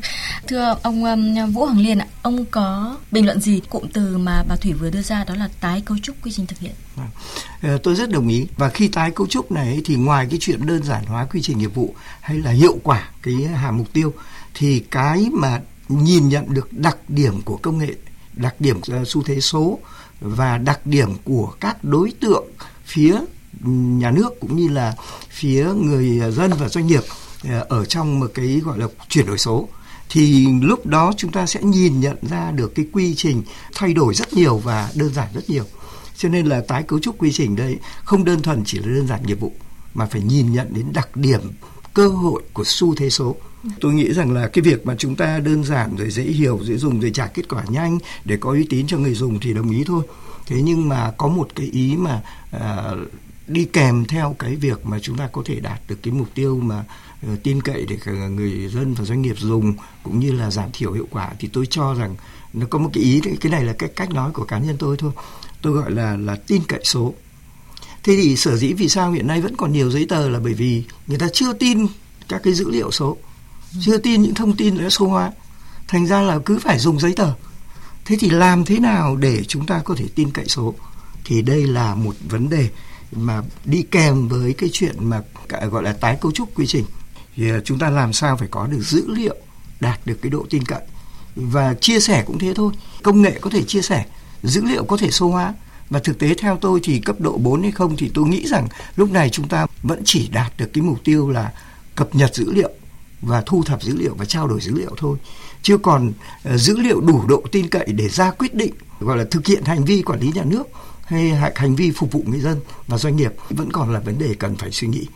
thưa ông um, Vũ Hoàng Liên ạ, ông có bình luận gì? Cụm từ mà bà Thủy vừa đưa ra đó là tái cấu trúc quy trình thực hiện? Ờ, Tôi rất đồng ý. Và khi tái cấu trúc này thì ngoài cái chuyện đơn giản hóa quy trình nghiệp vụ hay là hiệu quả cái hàm mục tiêu thì cái mà nhìn nhận được đặc điểm của công nghệ, đặc điểm ờ, xu thế số và đặc điểm của các đối tượng phía nhà nước cũng như là phía người dân và doanh nghiệp ờ, ở trong một cái gọi là chuyển đổi số thì lúc đó chúng ta sẽ nhìn nhận ra được cái quy trình thay đổi rất nhiều và đơn giản rất nhiều. Cho nên là tái cấu trúc quy trình đây không đơn thuần chỉ là đơn giản nghiệp vụ mà phải nhìn nhận đến đặc điểm cơ hội của xu thế số tôi nghĩ rằng là cái việc mà chúng ta đơn giản rồi dễ hiểu dễ dùng rồi trả kết quả nhanh để có uy tín cho người dùng thì đồng ý thôi. Thế nhưng mà có một cái ý mà à, đi kèm theo cái việc mà chúng ta có thể đạt được cái mục tiêu mà uh, tin cậy để cả người dân và doanh nghiệp dùng cũng như là giảm thiểu hiệu quả thì tôi cho rằng nó có một cái ý cái này là cái cách nói của cá nhân tôi thôi. Tôi gọi là là tin cậy số. Thế thì sở dĩ vì sao hiện nay vẫn còn nhiều giấy tờ là bởi vì người ta chưa tin các cái dữ liệu số? Chưa tin những thông tin đã số hóa thành ra là cứ phải dùng giấy tờ. Thế thì làm thế nào để chúng ta có thể tin cậy số? Thì đây là một vấn đề mà đi kèm với cái chuyện mà gọi là tái cấu trúc quy trình. Thì à, chúng ta làm sao phải có được dữ liệu, đạt được cái độ tin cậy? Và chia sẻ cũng thế thôi. Công nghệ có thể chia sẻ, dữ liệu có thể số hóa và thực tế theo tôi thì cấp độ 4 hay không thì tôi nghĩ rằng lúc này chúng ta vẫn chỉ đạt được cái mục tiêu là cập nhật dữ liệu và thu thập dữ liệu và trao đổi dữ liệu thôi chưa còn uh, dữ liệu đủ độ tin cậy để ra quyết định gọi là thực hiện hành vi quản lý nhà nước hay hành vi phục vụ người dân và doanh nghiệp vẫn còn là vấn đề cần phải suy nghĩ.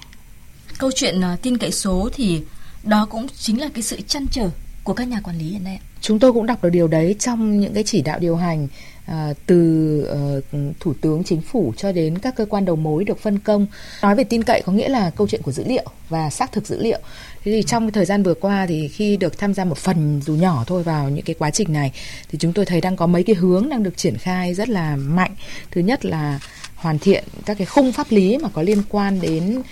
Câu chuyện uh, tin cậy số thì đó cũng chính là cái sự chăn trở của các nhà quản lý hiện nay. Chúng tôi cũng đọc được điều đấy trong những cái chỉ đạo điều hành À, từ ờ, thủ tướng chính phủ cho đến các cơ quan đầu mối được phân công. Nói về tin cậy có nghĩa là câu chuyện của dữ liệu và xác thực dữ liệu. Thế thì trong thời gian vừa qua thì khi được tham gia một phần dù nhỏ thôi vào những cái quá trình này thì chúng tôi thấy đang có mấy cái hướng đang được triển khai rất là mạnh. Thứ nhất là hoàn thiện các cái khung pháp lý mà có liên quan đến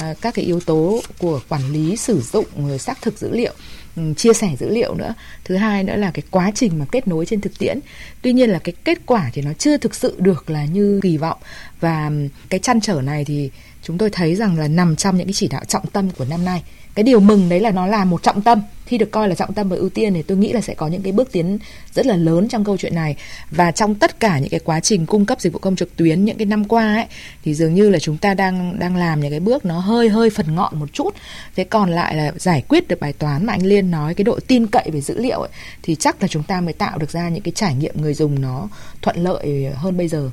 à, các cái yếu tố của quản lý sử dụng xác thực dữ liệu. Ừ, chia sẻ dữ liệu nữa. Thứ hai nữa là cái quá trình mà kết nối trên thực tiễn. Tuy nhiên là cái kết quả thì nó chưa thực sự được là như kỳ vọng. Và cái chăn trở này thì chúng tôi thấy rằng là nằm trong những cái chỉ đạo trọng tâm của năm nay. Cái điều mừng đấy là nó là một trọng tâm. Khi được coi là trọng tâm và ưu tiên thì tôi nghĩ là sẽ có những cái bước tiến rất là lớn trong câu chuyện này. Và trong tất cả những cái quá trình cung cấp dịch vụ công trực tuyến những cái năm qua ấy thì dường như là chúng ta đang đang làm những cái bước nó hơi hơi phần ngọn một chút. Thế còn lại là giải quyết được bài toán mà anh Liên nói cái độ tin cậy về dữ liệu ấy, thì chắc là chúng ta mới tạo được ra những cái trải nghiệm người dùng nó thuận lợi hơn bây giờ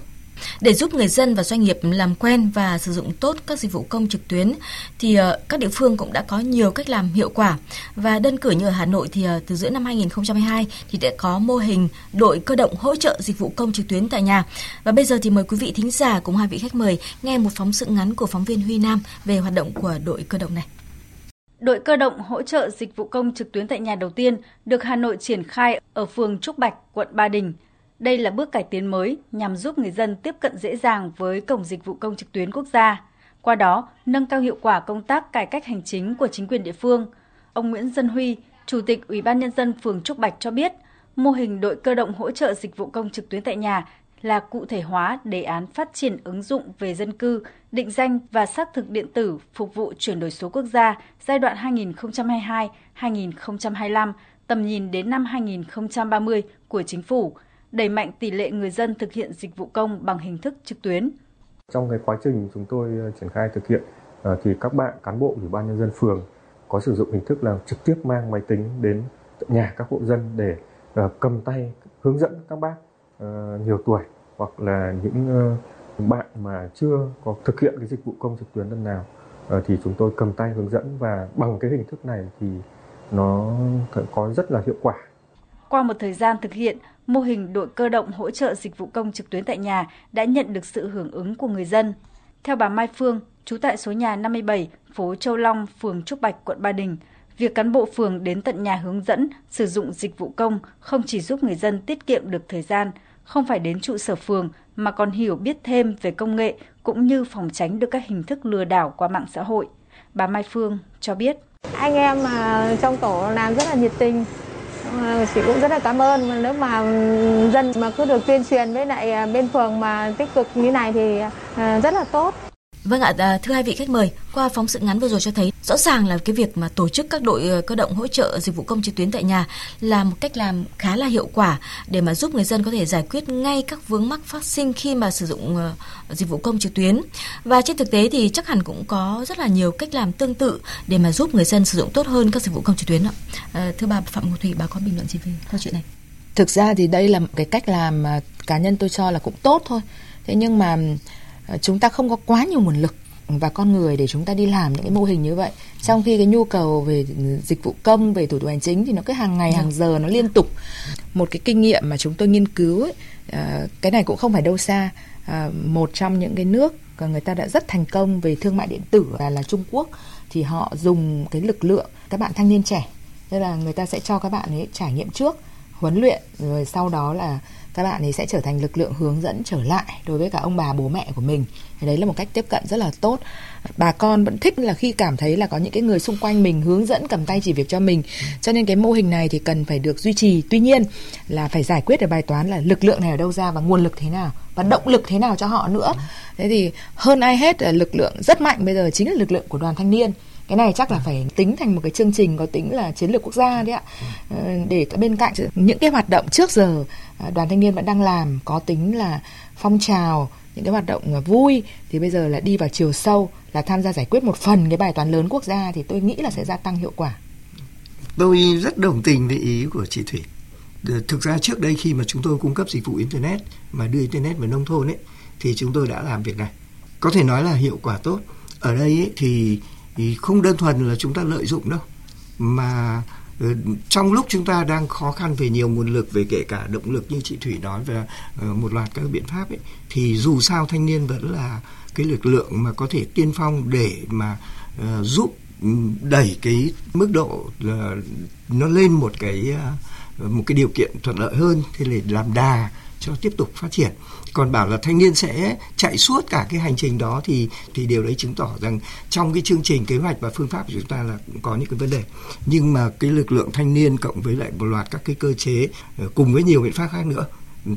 để giúp người dân và doanh nghiệp làm quen và sử dụng tốt các dịch vụ công trực tuyến thì ờ, các địa phương cũng đã có nhiều cách làm hiệu quả và đơn cử như ở Hà Nội thì ờ, từ giữa năm 2022 thì đã có mô hình đội cơ động hỗ trợ dịch vụ công trực tuyến tại nhà. Và bây giờ thì mời quý vị thính giả cùng hai vị khách mời nghe một phóng sự ngắn của phóng viên Huy Nam về hoạt động của đội cơ động này. Đội cơ động hỗ trợ dịch vụ công trực tuyến tại nhà đầu tiên được Hà Nội triển khai ở phường Trúc Bạch, quận Ba Đình. Đây là bước cải tiến mới nhằm giúp người dân tiếp cận dễ dàng với cổng dịch vụ công trực tuyến quốc gia. Qua đó, nâng cao hiệu quả công tác cải cách hành chính của chính quyền địa phương. Ông Nguyễn Dân Huy, Chủ tịch Ủy ban Nhân dân phường Trúc Bạch cho biết, mô hình đội cơ động hỗ trợ dịch vụ công trực tuyến tại nhà là cụ thể hóa đề án phát triển ứng dụng về dân cư, định danh và xác thực điện tử phục vụ chuyển đổi số quốc gia giai đoạn 2022-2025, tầm nhìn đến năm 2030 của chính phủ, đẩy mạnh tỷ lệ người dân thực hiện dịch vụ công bằng hình thức trực tuyến. Trong cái quá trình chúng tôi ờ, triển khai thực hiện ờ, thì các bạn cán bộ ủy ban nhân dân phường có sử dụng hình thức là trực tiếp mang máy tính đến nhà các hộ dân để ờ, cầm tay hướng dẫn các bác nhiều tuổi hoặc là những bạn mà chưa có thực hiện cái dịch vụ công trực tuyến lần nào thì chúng tôi cầm tay hướng dẫn và bằng cái hình thức này thì nó có rất là hiệu quả. Qua một thời gian thực hiện, mô hình đội cơ động hỗ trợ dịch vụ công trực tuyến tại nhà đã nhận được sự hưởng ứng của người dân. Theo bà Mai Phương, trú tại số nhà 57, phố Châu Long, phường Trúc Bạch, quận Ba Đình, việc cán bộ phường đến tận nhà hướng dẫn sử dụng dịch vụ công không chỉ giúp người dân tiết kiệm được thời gian, không phải đến trụ sở phường mà còn hiểu biết thêm về công nghệ cũng như phòng tránh được các hình thức lừa đảo qua mạng xã hội. Bà Mai Phương cho biết. Anh em mà trong tổ làm rất là nhiệt tình, Vâng, chị cũng rất là cảm ơn. Nếu mà dân mà cứ được tuyên truyền với lại à, bên phường mà tích cực như này thì à, rất là tốt. Vâng ạ, à, thưa hai vị khách mời, qua phóng sự ngắn vừa rồi cho thấy rõ ràng là cái việc mà tổ chức các đội ờ, cơ động hỗ trợ dịch vụ công trực tuyến tại nhà là một cách làm khá là hiệu quả để mà giúp người dân có thể giải quyết ngay các vướng mắc phát sinh khi mà sử dụng ờ, dịch vụ công trực tuyến. Và trên thực tế thì chắc hẳn cũng có rất là nhiều cách làm tương tự để mà giúp người dân sử dụng tốt hơn các dịch vụ công trực tuyến ạ. À, thưa bà Phạm Ngọc Thủy, bà có bình luận gì về câu chuyện này? Thực ra thì đây là một cái cách làm mà cá nhân tôi cho là cũng tốt thôi. Thế nhưng mà chúng ta không có quá nhiều nguồn lực và con người để chúng ta đi làm những cái mô hình như vậy. Trong khi cái nhu cầu về dịch vụ công về thủ tục hành chính thì nó cứ hàng ngày hàng giờ nó liên tục. Một cái kinh nghiệm mà chúng tôi nghiên cứu ấy, ờ, cái này cũng không phải đâu xa. Ờ, một trong những cái nước người ta đã rất thành công về thương mại điện tử là, là Trung Quốc thì họ dùng cái lực lượng các bạn thanh niên trẻ. Tức là người ta sẽ cho các bạn ấy trải nghiệm trước huấn luyện rồi sau đó là các bạn ấy sẽ trở thành lực lượng hướng dẫn trở lại đối với cả ông bà, bố mẹ của mình. Thì đấy là một cách tiếp cận rất là tốt. Bà con vẫn thích là khi cảm thấy là có những cái người xung quanh mình hướng dẫn cầm tay chỉ việc cho mình. Cho nên cái mô hình này thì cần phải được duy trì. Tuy nhiên là phải giải quyết được bài toán là lực lượng này ở đâu ra và nguồn lực thế nào và động lực thế nào cho họ nữa. Thế thì hơn ai hết là lực lượng rất mạnh bây giờ chính là lực lượng của đoàn thanh niên. Cái này chắc là phải tính thành một cái chương trình có tính là chiến lược quốc gia đấy ạ. Ờ, để bên cạnh những cái hoạt động trước giờ À, đoàn thanh niên vẫn đang làm có tính là phong trào những cái hoạt động à, vui. Thì bây giờ là đi vào chiều sâu là tham gia giải quyết một phần cái bài toán lớn quốc gia thì tôi nghĩ là sẽ gia tăng hiệu quả. Tôi rất đồng tình với ý của chị Thủy. Ờ, thực ra trước đây khi mà chúng tôi cung cấp dịch vụ internet mà đưa internet vào nông thôn ấy thì chúng tôi đã làm việc này. Có thể nói là hiệu quả tốt. Ở đây ấy, thì thì không đơn thuần là chúng ta lợi dụng đâu mà Ừ, trong lúc chúng ta đang khó khăn về nhiều nguồn lực về kể cả động lực như chị Thủy nói về ờ, một loạt các biện pháp ấy thì dù sao thanh niên vẫn là cái lực lượng mà có thể tiên phong để mà uh, giúp ừ, đẩy cái mức độ là nó lên một cái uh, một cái điều kiện thuận lợi hơn. Thế để làm đà cho tiếp tục phát triển. Còn bảo là thanh niên sẽ chạy suốt cả cái hành trình đó thì thì điều đấy chứng tỏ rằng trong cái chương trình kế hoạch và phương pháp của chúng ta là cũng có những cái vấn đề. Nhưng mà cái lực lượng thanh niên cộng với lại một loạt các cái cơ chế ờ, cùng với nhiều biện pháp khác nữa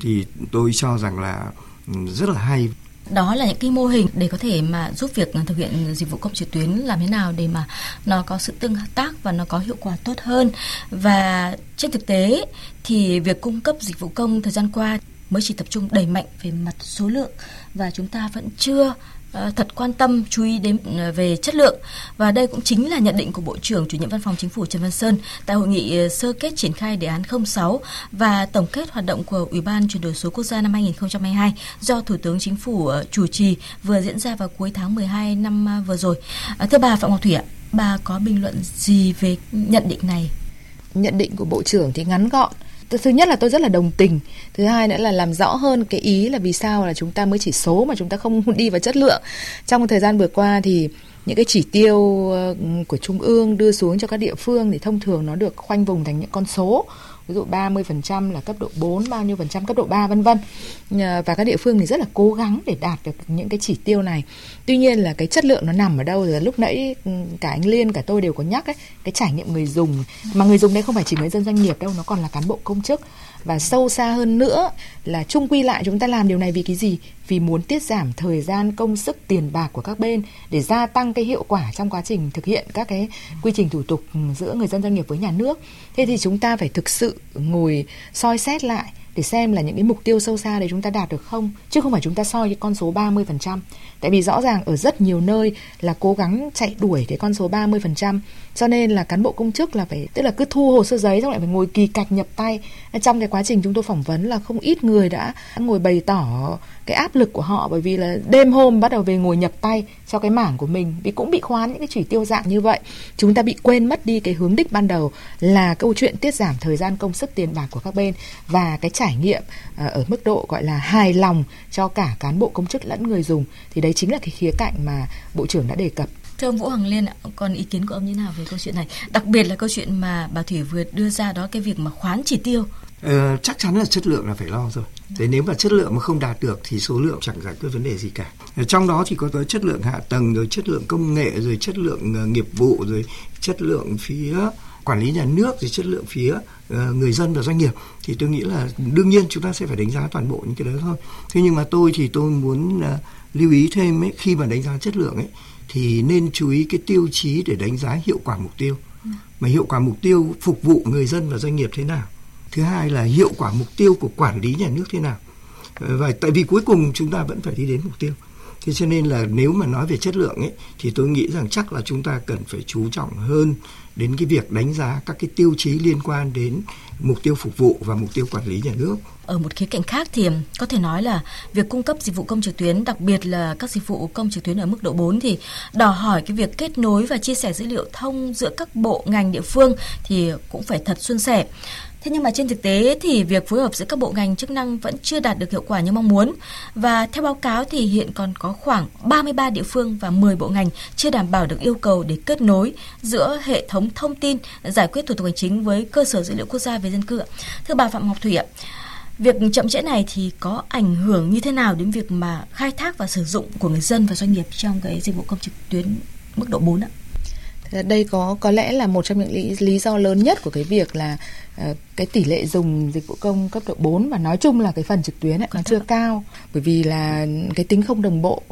thì tôi cho rằng là ừ, rất là hay. Đó là những cái mô hình để có thể mà giúp việc thực hiện dịch vụ công trực tuyến làm thế nào để mà nó có sự tương tác và nó có hiệu quả tốt hơn. Và trên thực tế thì việc cung cấp dịch vụ công thời gian qua mới chỉ tập trung đẩy mạnh về mặt số lượng và chúng ta vẫn chưa ờ, thật quan tâm chú ý đến ờ, về chất lượng và đây cũng chính là nhận định của Bộ trưởng chủ nhiệm Văn phòng Chính phủ Trần Văn Sơn tại hội nghị ờ, sơ kết triển khai đề án 06 và tổng kết hoạt động của Ủy ban chuyển đổi số quốc gia năm 2022 do Thủ tướng Chính phủ chủ trì vừa diễn ra vào cuối tháng 12 năm vừa rồi. Thưa bà Phạm Ngọc Thủy ạ, bà có bình luận gì về nhận định này? Nhận định của Bộ trưởng thì ngắn gọn thứ nhất là tôi rất là đồng tình. Thứ hai nữa là làm rõ hơn cái ý là vì sao là chúng ta mới chỉ số mà chúng ta không đi vào chất lượng. Trong thời gian vừa qua thì những cái chỉ tiêu ờ, của trung ương đưa xuống cho các địa phương thì thông thường nó được khoanh vùng thành những con số ví dụ 30% là cấp độ 4, bao nhiêu phần trăm cấp độ 3 vân vân. Và các địa phương thì rất là cố gắng để đạt được những cái chỉ tiêu này. Tuy nhiên là cái chất lượng nó nằm ở đâu rồi lúc nãy ừ, cả anh Liên cả tôi đều có nhắc ấy, cái trải nghiệm người dùng mà người dùng đây không phải chỉ người dân doanh nghiệp đâu, nó còn là cán bộ công chức và sâu xa hơn nữa là chung quy lại chúng ta làm điều này vì cái gì vì muốn tiết giảm thời gian công sức tiền bạc của các bên để gia tăng cái hiệu quả trong quá trình thực hiện các cái quy trình thủ tục ừ, giữa người dân doanh nghiệp với nhà nước thế thì chúng ta phải thực sự ngồi soi xét lại để xem là những cái mục tiêu sâu xa đấy chúng ta đạt được không, chứ không phải chúng ta soi cái con số 30%. Tại vì rõ ràng ở rất nhiều nơi là cố gắng chạy đuổi cái con số 30% cho nên là cán bộ công chức là phải, tức là cứ thu hồ sơ giấy xong lại phải ngồi kỳ cạch nhập tay. Trong cái quá trình chúng tôi phỏng vấn là không ít người đã ngồi bày tỏ cái áp lực của họ bởi vì là đêm hôm bắt đầu về ngồi nhập tay cho cái mảng của mình. Vì cũng bị khoán những cái chỉ tiêu dạng như vậy. Chúng ta bị quên mất đi cái hướng đích ban đầu là câu chuyện tiết giảm thời gian công sức tiền bạc của các bên và cái trải nghiệm ờ, ở mức độ gọi là hài lòng cho cả cán bộ công chức lẫn người dùng. Thì đấy chính là cái khía cạnh mà bộ trưởng đã đề cập Thưa ông Vũ Hoàng Liên ạ, còn ý kiến của ông như nào về câu chuyện này? Đặc biệt là câu chuyện mà bà Thủy vừa đưa ra đó cái việc mà khoán chỉ tiêu Ờ, chắc chắn là chất lượng là phải lo rồi. Thế nếu mà chất lượng mà không đạt được thì số lượng chẳng giải quyết vấn đề gì cả. Trong đó thì có tới chất lượng hạ tầng rồi chất lượng công nghệ rồi chất lượng uh, nghiệp vụ rồi chất lượng phía quản lý nhà nước rồi chất lượng phía ờ, người dân và doanh nghiệp, thì tôi nghĩ là đương nhiên chúng ta sẽ phải đánh giá toàn bộ những cái đó thôi. Thế nhưng mà tôi thì tôi muốn ờ, lưu ý thêm ấy, khi mà đánh giá chất lượng ấy, thì nên chú ý cái tiêu chí để đánh giá hiệu quả mục tiêu. Mà hiệu quả mục tiêu phục vụ người dân và doanh nghiệp thế nào? thứ hai là hiệu quả mục tiêu của quản lý nhà nước thế nào ờ, và tại vì cuối cùng chúng ta vẫn phải đi đến mục tiêu thế cho nên là nếu mà nói về chất lượng ấy, thì tôi nghĩ rằng chắc là chúng ta cần phải chú trọng hơn đến cái việc đánh giá các cái tiêu chí liên quan đến mục tiêu phục vụ và mục tiêu quản lý nhà nước. Ở một khía cạnh khác thì có thể nói là việc cung cấp dịch vụ công trực tuyến, đặc biệt là các dịch vụ công trực tuyến ở mức độ 4 thì đòi hỏi cái việc kết nối và chia sẻ dữ liệu thông giữa các bộ ngành địa phương thì cũng phải thật suôn sẻ. Thế nhưng mà trên thực tế thì việc phối hợp giữa các bộ ngành chức năng vẫn chưa đạt được hiệu quả như mong muốn. Và theo báo cáo thì hiện còn có khoảng 33 địa phương và 10 bộ ngành chưa đảm bảo được yêu cầu để kết nối giữa hệ thống thông tin giải quyết thủ tục hành chính với cơ sở dữ liệu quốc gia về dân cư. Thưa bà Phạm Ngọc Thủy ạ, việc chậm trễ này thì có ảnh hưởng như thế nào đến việc mà khai thác và sử dụng của người dân và doanh nghiệp trong cái dịch vụ công trực tuyến mức độ 4 ạ? Đây có có lẽ là một trong những lý, lý do lớn nhất của cái việc là uh, cái tỷ lệ dùng dịch vụ công cấp độ 4 và nói chung là cái phần trực tuyến ấy, nó chưa cao. Bởi vì là cái tính không đồng bộ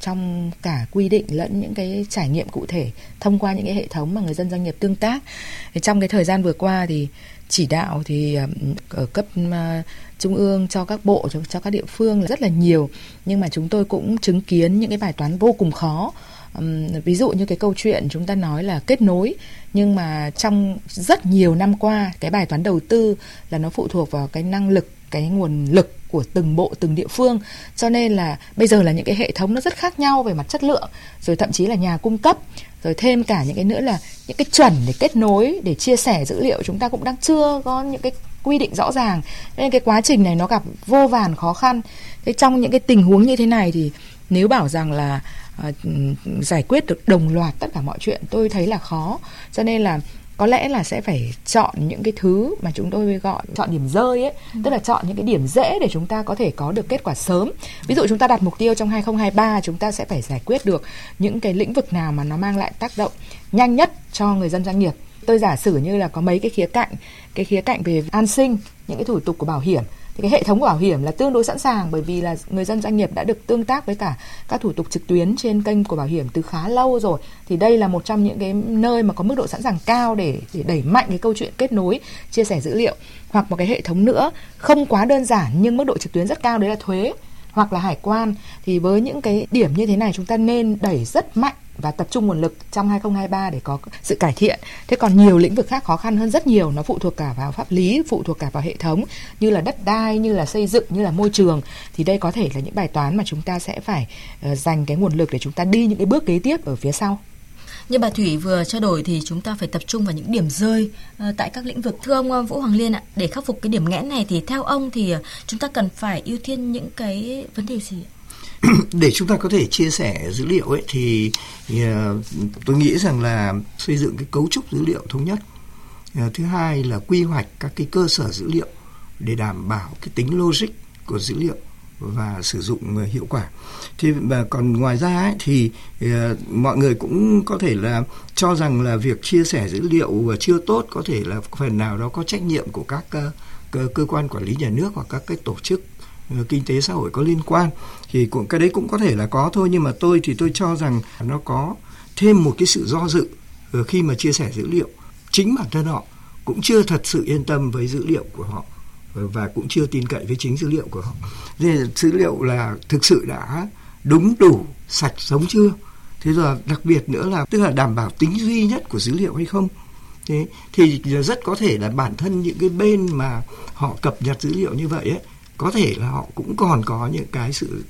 trong cả quy định lẫn những cái trải nghiệm cụ thể thông qua những cái hệ thống mà người dân doanh nghiệp tương tác. Thì trong cái thời gian vừa qua thì chỉ đạo thì ở cấp uh, trung ương cho các bộ cho, cho các địa phương là rất là nhiều. Nhưng mà chúng tôi cũng chứng kiến những cái bài toán vô cùng khó um, ví dụ như cái câu chuyện chúng ta nói là kết nối nhưng mà trong rất nhiều năm qua cái bài toán đầu tư là nó phụ thuộc vào cái năng lực cái nguồn lực của từng bộ từng địa phương. Cho nên là bây giờ là những cái hệ thống nó rất khác nhau về mặt chất lượng rồi thậm chí là nhà cung cấp rồi thêm cả những cái nữa là những cái chuẩn để kết nối để chia sẻ dữ liệu chúng ta cũng đang chưa có những cái quy định rõ ràng. Nên cái quá trình này nó gặp vô vàn khó khăn. Thế trong những cái tình huống như thế này thì nếu bảo rằng là uh, giải quyết được đồng loạt tất cả mọi chuyện tôi thấy là khó cho nên là có lẽ là sẽ phải chọn những cái thứ mà chúng tôi gọi chọn điểm rơi ấy, ừ. tức là chọn những cái điểm dễ để chúng ta có thể có được kết quả sớm. Ví dụ chúng ta đặt mục tiêu trong 2023 chúng ta sẽ phải giải quyết được những cái lĩnh vực nào mà nó mang lại tác động nhanh nhất cho người dân doanh nghiệp. Tôi giả sử như là có mấy cái khía cạnh, cái khía cạnh về an sinh, những cái thủ tục của bảo hiểm thì cái hệ thống của bảo hiểm là tương đối sẵn sàng bởi vì là người dân doanh nghiệp đã được tương tác với cả các thủ tục trực tuyến trên kênh của bảo hiểm từ khá lâu rồi. Thì đây là một trong những cái nơi mà có mức độ sẵn sàng cao để để đẩy mạnh cái câu chuyện kết nối, chia sẻ dữ liệu. Hoặc một cái hệ thống nữa, không quá đơn giản nhưng mức độ trực tuyến rất cao, đấy là thuế hoặc là hải quan thì với những cái điểm như thế này chúng ta nên đẩy rất mạnh và tập trung nguồn lực trong 2023 để có sự cải thiện. Thế còn nhiều lĩnh vực khác khó khăn hơn rất nhiều, nó phụ thuộc cả vào pháp lý, phụ thuộc cả vào hệ thống như là đất đai, như là xây dựng, như là môi trường thì đây có thể là những bài toán mà chúng ta sẽ phải uh, dành cái nguồn lực để chúng ta đi những cái bước kế tiếp ở phía sau. Như bà Thủy vừa trao đổi thì chúng ta phải tập trung vào những điểm rơi ờ, tại các lĩnh vực. Thưa ông ờ, Vũ Hoàng Liên ạ, để khắc phục cái điểm nghẽn này thì theo ông thì ờ, chúng ta cần phải ưu tiên những cái vấn đề gì để chúng ta có thể chia sẻ dữ liệu ấy thì, thì tôi nghĩ rằng là xây dựng cái cấu trúc dữ liệu thống nhất. Thứ hai là quy hoạch các cái cơ sở dữ liệu để đảm bảo cái tính logic của dữ liệu và sử dụng ờ, hiệu quả. Thì và còn ngoài ra ấy, thì uh, mọi người cũng có thể là cho rằng là việc chia sẻ dữ liệu chưa tốt có thể là phần nào đó có trách nhiệm của các uh, cơ, cơ quan quản lý nhà nước hoặc các cái tổ chức kinh tế xã hội có liên quan. Thì cũng cái đấy cũng có thể là có thôi nhưng mà tôi thì tôi cho rằng nó có thêm một cái sự do dự khi mà chia sẻ dữ liệu. Chính bản thân họ cũng chưa thật sự yên tâm với dữ liệu của họ và cũng chưa tin cậy với chính dữ liệu của họ. Nên dữ liệu là thực sự đã đúng đủ sạch sống chưa? Thế rồi đặc biệt nữa là tức là đảm bảo tính duy nhất của dữ liệu hay không? Thế thì rất có thể là bản thân những cái bên mà họ cập nhật dữ liệu như vậy ấy có thể là họ cũng còn có những cái sự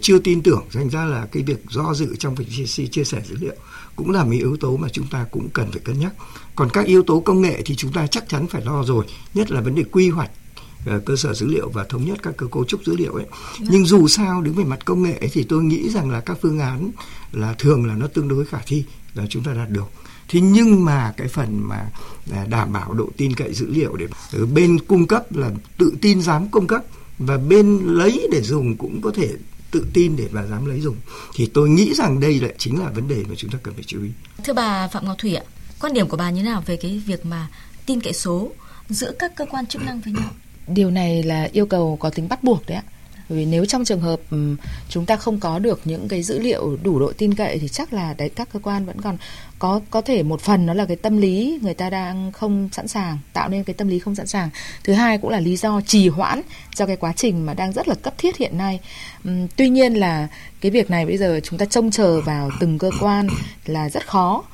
chưa tin tưởng thành ra là cái việc do dự trong việc chia, chia sẻ dữ liệu cũng là một yếu tố mà chúng ta cũng cần phải cân nhắc còn các yếu tố công nghệ thì chúng ta chắc chắn phải lo rồi nhất là vấn đề quy hoạch Ờ, cơ sở dữ liệu và thống nhất các cơ cấu trúc dữ liệu ấy yeah. nhưng dù sao đứng về mặt công nghệ ấy, thì tôi nghĩ rằng là các phương án là thường là nó tương đối khả thi là chúng ta đạt được thế nhưng mà cái phần mà à, đảm bảo độ tin cậy dữ liệu để ở bên cung cấp là tự tin dám cung cấp và bên lấy để dùng cũng có thể tự tin để mà dám lấy dùng thì tôi nghĩ rằng đây lại chính là vấn đề mà chúng ta cần phải chú ý. Thưa bà Phạm Ngọc Thủy ạ, quan điểm của bà như thế nào về cái việc mà tin cậy số giữa các cơ quan chức năng với nhau? Điều này là yêu cầu có tính bắt buộc đấy ạ. Vì nếu trong trường hợp chúng ta không có được những cái dữ liệu đủ độ tin cậy thì chắc là đấy, các cơ quan vẫn còn có có thể một phần nó là cái tâm lý người ta đang không sẵn sàng, tạo nên cái tâm lý không sẵn sàng. Thứ hai cũng là lý do trì hoãn cho cái quá trình mà đang rất là cấp thiết hiện nay. Tuy nhiên là cái việc này bây giờ chúng ta trông chờ vào từng cơ quan là rất khó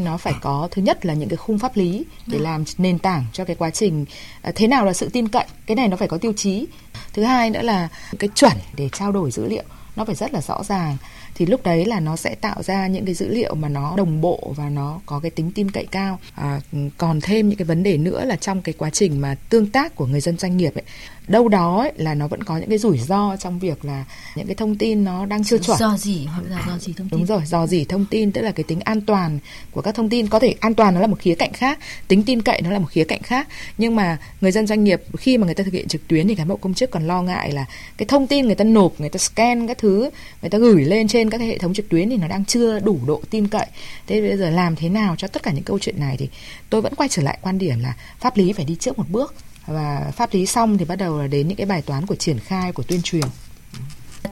nó phải có thứ nhất là những cái khung pháp lý để vâng. làm nền tảng cho cái quá trình à, thế nào là sự tin cậy. Cái này nó phải có tiêu chí. Thứ hai nữa là cái chuẩn để trao đổi dữ liệu nó phải rất là rõ ràng. Thì lúc đấy là nó sẽ tạo ra những cái dữ liệu mà nó đồng bộ và nó có cái tính tin cậy cao. À, còn thêm những cái vấn đề nữa là trong cái quá trình mà tương tác của người dân doanh nghiệp ấy đâu đó ấy, là nó vẫn có những cái rủi ro trong việc là những cái thông tin nó đang chưa chuẩn. Do gì hoặc là do gì thông tin? đúng rồi do gì thông tin tức là cái tính an toàn của các thông tin. Có thể an toàn nó là một khía cạnh khác tính tin cậy nó là một khía cạnh khác. Nhưng mà người dân doanh nghiệp khi mà người ta thực hiện trực tuyến thì cán bộ công chức còn lo ngại là cái thông tin người ta nộp người ta scan các thứ người ta gửi lên trên các cái hệ thống trực tuyến thì nó đang chưa đủ độ tin cậy. Thế bây giờ làm thế nào cho tất cả những câu chuyện này thì tôi vẫn quay trở lại quan điểm là pháp lý phải đi trước một bước và pháp lý xong thì bắt đầu là đến những cái bài toán của triển khai của tuyên truyền.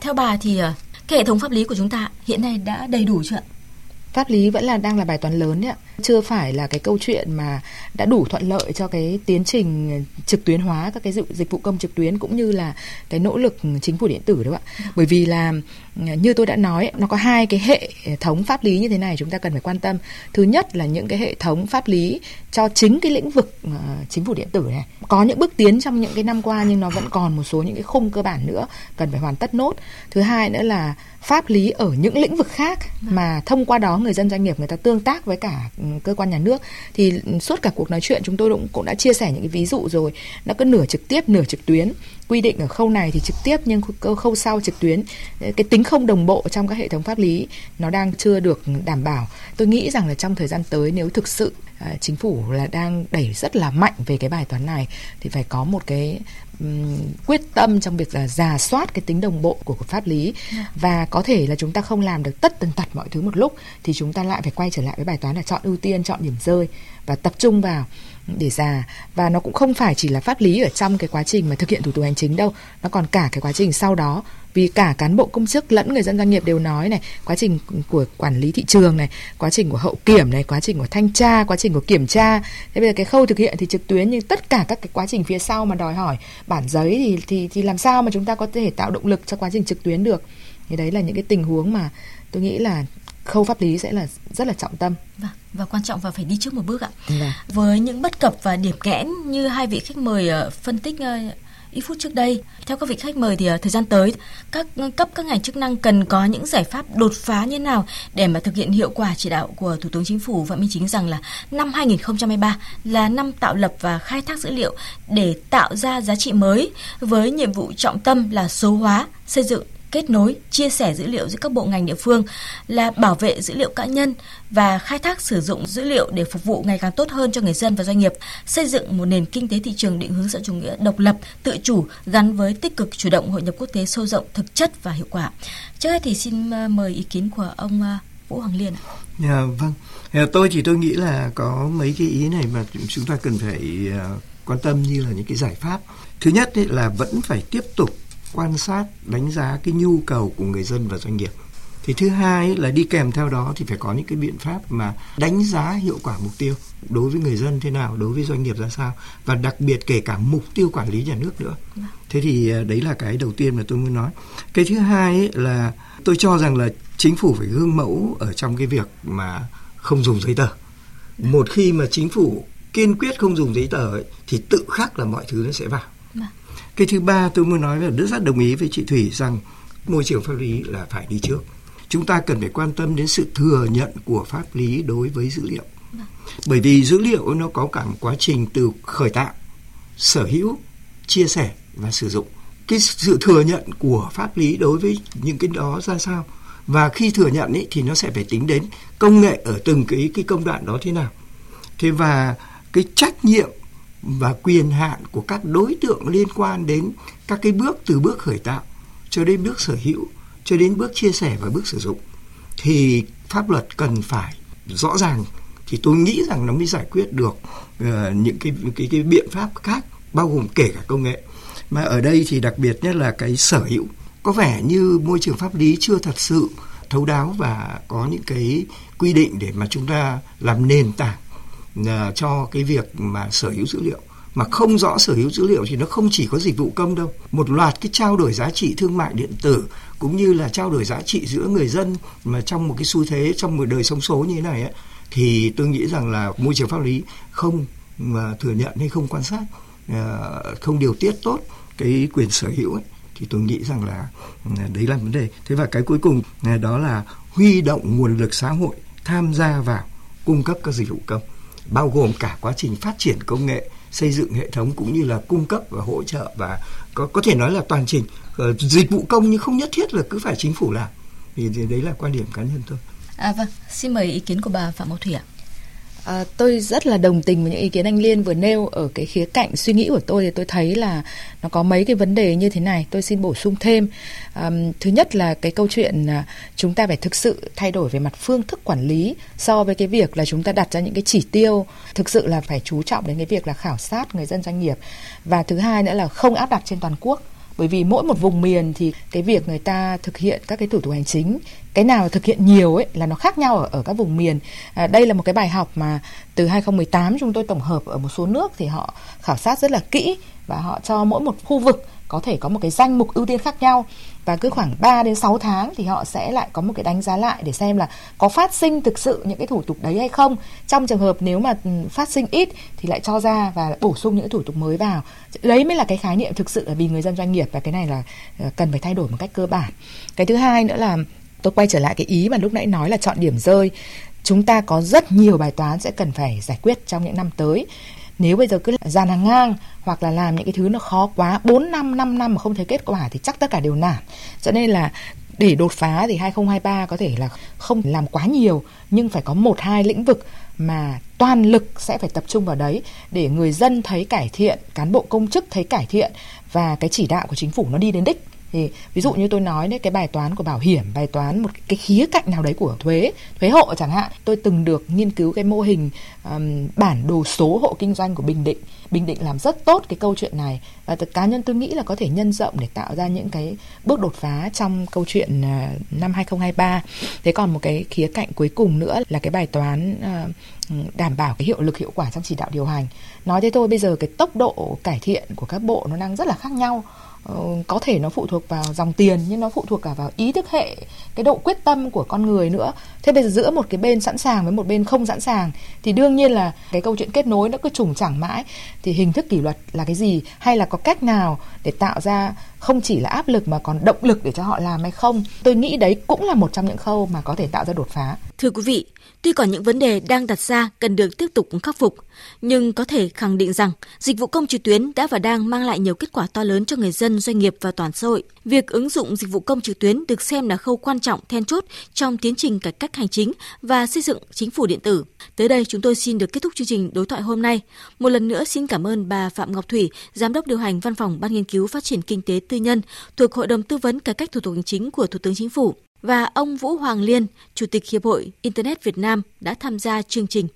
Theo bà thì ờ, cái hệ thống pháp lý của chúng ta hiện nay đã đầy đủ chưa ạ? Pháp lý vẫn là đang là bài toán lớn đấy ạ. Chưa phải là cái câu chuyện mà đã đủ thuận lợi cho cái tiến trình trực tuyến hóa các cái dịch vụ công trực tuyến cũng như là cái nỗ lực chính phủ điện tử đâu ạ. Bởi vì là Ờ, như tôi đã nói nó có hai cái hệ thống pháp lý như thế này chúng ta cần phải quan tâm. Thứ nhất là những cái hệ thống pháp lý cho chính cái lĩnh vực uh, chính phủ điện tử này. Có những bước tiến trong những cái năm qua nhưng nó vẫn còn một số những cái khung cơ bản nữa cần phải hoàn tất nốt. Thứ hai nữa là pháp lý ở những lĩnh vực khác mà thông qua đó người dân doanh nghiệp người ta tương tác với cả ừ, cơ quan nhà nước. Thì suốt cả cuộc nói chuyện chúng tôi cũng cũng đã chia sẻ những cái ví dụ rồi. Nó cứ nửa trực tiếp nửa trực tuyến quy định ở khâu này thì trực tiếp nhưng khâu, sau trực tuyến cái tính không đồng bộ trong các hệ thống pháp lý nó đang chưa được đảm bảo tôi nghĩ rằng là trong thời gian tới nếu thực sự à, chính phủ là đang đẩy rất là mạnh về cái bài toán này thì phải có một cái um, quyết tâm trong việc là giả soát cái tính đồng bộ của, của pháp lý. Dạ. và có thể là chúng ta không làm được tất tần tật mọi thứ một lúc thì chúng ta lại phải quay trở lại với bài toán là chọn ưu tiên chọn điểm rơi và tập trung vào để già và nó cũng không phải chỉ là pháp lý ở trong cái quá trình mà thực hiện thủ tục hành chính đâu nó còn cả cái quá trình sau đó. Vì cả cán bộ công chức lẫn người dân doanh nghiệp đều nói này quá trình của quản lý thị trường này quá trình của hậu kiểm này quá trình của thanh tra quá trình của kiểm tra. Thế bây giờ cái khâu thực hiện thì trực tuyến nhưng tất cả các cái quá trình phía sau mà đòi hỏi bản giấy thì thì thì làm sao mà chúng ta có thể tạo động lực cho quá trình trực tuyến được? Thì đấy là những cái tình huống mà tôi nghĩ là khâu pháp lý sẽ là rất là trọng tâm. Vâng, và quan trọng và phải đi trước một bước ạ vâng. với những bất cập và điểm kẽn như hai vị khách mời ờ, phân tích ờ, ít phút trước đây. Theo các vị khách mời thì ờ, thời gian tới các cấp các ngành chức năng cần có những giải pháp đột phá như nào để mà thực hiện hiệu quả chỉ đạo của Thủ tướng Chính phủ Phạm Minh Chính rằng là năm 2023 là năm tạo lập và khai thác dữ liệu để tạo ra giá trị mới với nhiệm vụ trọng tâm là số hóa, xây dựng kết nối, chia sẻ dữ liệu giữa các bộ ngành địa phương là bảo vệ dữ liệu cá nhân và khai thác sử dụng dữ liệu để phục vụ ngày càng tốt hơn cho người dân và doanh nghiệp, xây dựng một nền kinh tế thị trường định hướng xã chủ nghĩa độc lập, tự chủ gắn với tích cực chủ động hội nhập quốc tế sâu rộng, thực chất và hiệu quả. Trước hết thì xin ờ, mời ý kiến của ông ờ, Vũ Hoàng Liên ạ. À, vâng, à, tôi thì tôi nghĩ là có mấy cái ý này mà chúng ta cần phải uh, quan tâm như là những cái giải pháp. Thứ nhất ấy là vẫn phải tiếp tục quan sát, đánh giá cái nhu cầu của người dân và doanh nghiệp. Thì thứ hai là đi kèm theo đó thì phải có những cái biện pháp mà đánh giá hiệu quả mục tiêu đối với người dân thế nào, đối với doanh nghiệp ra sao và đặc biệt kể cả mục tiêu quản lý nhà nước nữa. Thế thì đấy là cái đầu tiên mà tôi muốn nói. Cái thứ hai là tôi cho rằng là chính phủ phải gương mẫu ở trong cái việc mà không dùng giấy tờ một khi mà chính phủ kiên quyết không dùng giấy tờ ấy, thì tự khắc là mọi thứ nó sẽ vào cái thứ ba tôi muốn nói là rất rất đồng ý với chị thủy rằng môi trường pháp lý là phải đi trước. Chúng ta cần phải quan tâm đến sự thừa nhận của pháp lý đối với dữ liệu. Bởi vì dữ liệu nó có cả một quá trình từ khởi tạo sở hữu chia sẻ và sử dụng. Cái sự thừa nhận của pháp lý đối với những cái đó ra sao? Và khi thừa nhận ấy, thì nó sẽ phải tính đến công nghệ ở từng cái cái công đoạn đó thế nào. Thế và cái trách nhiệm và quyền hạn của các đối tượng liên quan đến các cái bước từ bước khởi tạo cho đến bước sở hữu cho đến bước chia sẻ và bước sử dụng thì pháp luật cần phải rõ ràng. Thì tôi nghĩ rằng nó mới giải quyết được uh, những cái cái cái biện pháp khác bao gồm kể cả công nghệ. Mà ở đây thì đặc biệt nhất là cái sở hữu. Có vẻ như môi trường pháp lý chưa thật sự thấu đáo và có những cái quy định để mà chúng ta làm nền tảng Ờ, cho cái việc mà sở hữu dữ liệu. Mà không rõ sở hữu dữ liệu thì nó không chỉ có dịch vụ công đâu. Một loạt cái trao đổi giá trị thương mại điện tử cũng như là trao đổi giá trị giữa người dân mà trong một cái xu thế trong một đời sống số như thế này ấy, thì tôi nghĩ rằng là môi trường pháp lý không mà thừa nhận hay không quan sát ờ, không điều tiết tốt cái quyền sở hữu ấy thì tôi nghĩ rằng là ừ, đấy là vấn đề. Thế và cái cuối cùng ờ, đó là huy động nguồn lực xã hội tham gia vào cung cấp các dịch vụ công bao gồm cả quá trình phát triển công nghệ xây dựng hệ thống cũng như là cung cấp và hỗ trợ và có có thể nói là toàn trình uh, dịch vụ công nhưng không nhất thiết là cứ phải chính phủ làm thì, đấy là quan điểm cá nhân tôi. À vâng, xin mời ý kiến của bà Phạm Ngọc Thủy ạ. À, tôi rất là đồng tình với những ý kiến anh Liên vừa nêu. Ở cái khía cạnh suy nghĩ của tôi thì tôi thấy là nó có mấy cái vấn đề như thế này. Tôi xin bổ sung thêm. À, thứ nhất là cái câu chuyện là chúng ta phải thực sự thay đổi về mặt phương thức quản lý so với cái việc là chúng ta đặt ra những cái chỉ tiêu. Thực sự là phải chú trọng đến cái việc là khảo sát người dân doanh nghiệp. Và thứ hai nữa là không áp đặt trên toàn quốc. Bởi vì mỗi một vùng miền thì cái việc người ta thực hiện các cái thủ tục hành chính cái nào thực hiện nhiều ấy là nó khác nhau ở, ở các vùng miền à, đây là một cái bài học mà từ 2018 chúng tôi tổng hợp ở một số nước thì họ khảo sát rất là kỹ và họ cho mỗi một khu vực có thể có một cái danh mục ưu tiên khác nhau và cứ khoảng 3 đến 6 tháng thì họ sẽ lại có một cái đánh giá lại để xem là có phát sinh thực sự những cái thủ tục đấy hay không. Trong trường hợp nếu mà ừ, phát sinh ít thì lại cho ra và bổ sung những thủ tục mới vào. Đấy mới là cái khái niệm thực sự là vì người dân doanh nghiệp và cái này là ờ, cần phải thay đổi một cách cơ bản. Cái thứ hai nữa là tôi quay trở lại cái ý mà lúc nãy nói là chọn điểm rơi. Chúng ta có rất nhiều bài toán sẽ cần phải giải quyết trong những năm tới. Nếu bây giờ cứ dàn hàng ngang hoặc là làm những cái thứ nó khó quá 4 năm 5 năm mà không thấy kết quả thì chắc tất cả đều nản. Cho nên là để đột phá thì 2023 có thể là không làm quá nhiều nhưng phải có một hai lĩnh vực mà toàn lực sẽ phải tập trung vào đấy để người dân thấy cải thiện, cán bộ công chức thấy cải thiện và cái chỉ đạo của chính phủ nó đi đến đích thì ví dụ như tôi nói đấy cái bài toán của bảo hiểm bài toán một cái khía cạnh nào đấy của thuế thuế hộ chẳng hạn tôi từng được nghiên cứu cái mô hình um, bản đồ số hộ kinh doanh của bình định. Bình định làm rất tốt cái câu chuyện này. Và cá nhân tôi nghĩ là có thể nhân rộng để tạo ra những cái bước đột phá trong câu chuyện uh, năm 2023 thế còn một cái khía cạnh cuối cùng nữa là cái bài toán uh, đảm bảo cái hiệu lực hiệu quả trong chỉ đạo điều hành. Nói thế thôi bây giờ cái tốc độ cải thiện của các bộ nó đang rất là khác nhau. Ờ, có thể nó phụ thuộc vào dòng tiền, nhưng nó phụ thuộc cả vào ý thức hệ, cái độ quyết tâm của con người nữa. Thế bây giờ giữa một cái bên sẵn sàng với một bên không sẵn sàng, thì đương nhiên là cái câu chuyện kết nối nó cứ trùng chẳng mãi. Thì hình thức kỷ luật là cái gì? Hay là có cách nào để tạo ra không chỉ là áp lực mà còn động lực để cho họ làm hay không? Tôi nghĩ đấy cũng là một trong những khâu mà có thể tạo ra đột phá. Thưa quý vị tuy còn những vấn đề đang đặt ra cần được tiếp tục khắc phục, nhưng có thể khẳng định rằng dịch vụ công trực tuyến đã và đang mang lại nhiều kết quả to lớn cho người dân, doanh nghiệp và toàn xã hội. Việc ứng dụng dịch vụ công trực tuyến được xem là khâu quan trọng then chốt trong tiến trình cải cách hành chính và xây dựng chính phủ điện tử. Tới đây chúng tôi xin được kết thúc chương trình đối thoại hôm nay. Một lần nữa xin cảm ơn bà phạm ngọc thủy, giám đốc điều hành văn phòng ban nghiên cứu phát triển kinh tế tư nhân thuộc Hội đồng Tư vấn Cải cách thủ tục hành chính của Thủ tướng Chính phủ và ông Vũ Hoàng Liên, Chủ tịch Hiệp hội Internet Việt Nam đã tham gia chương trình.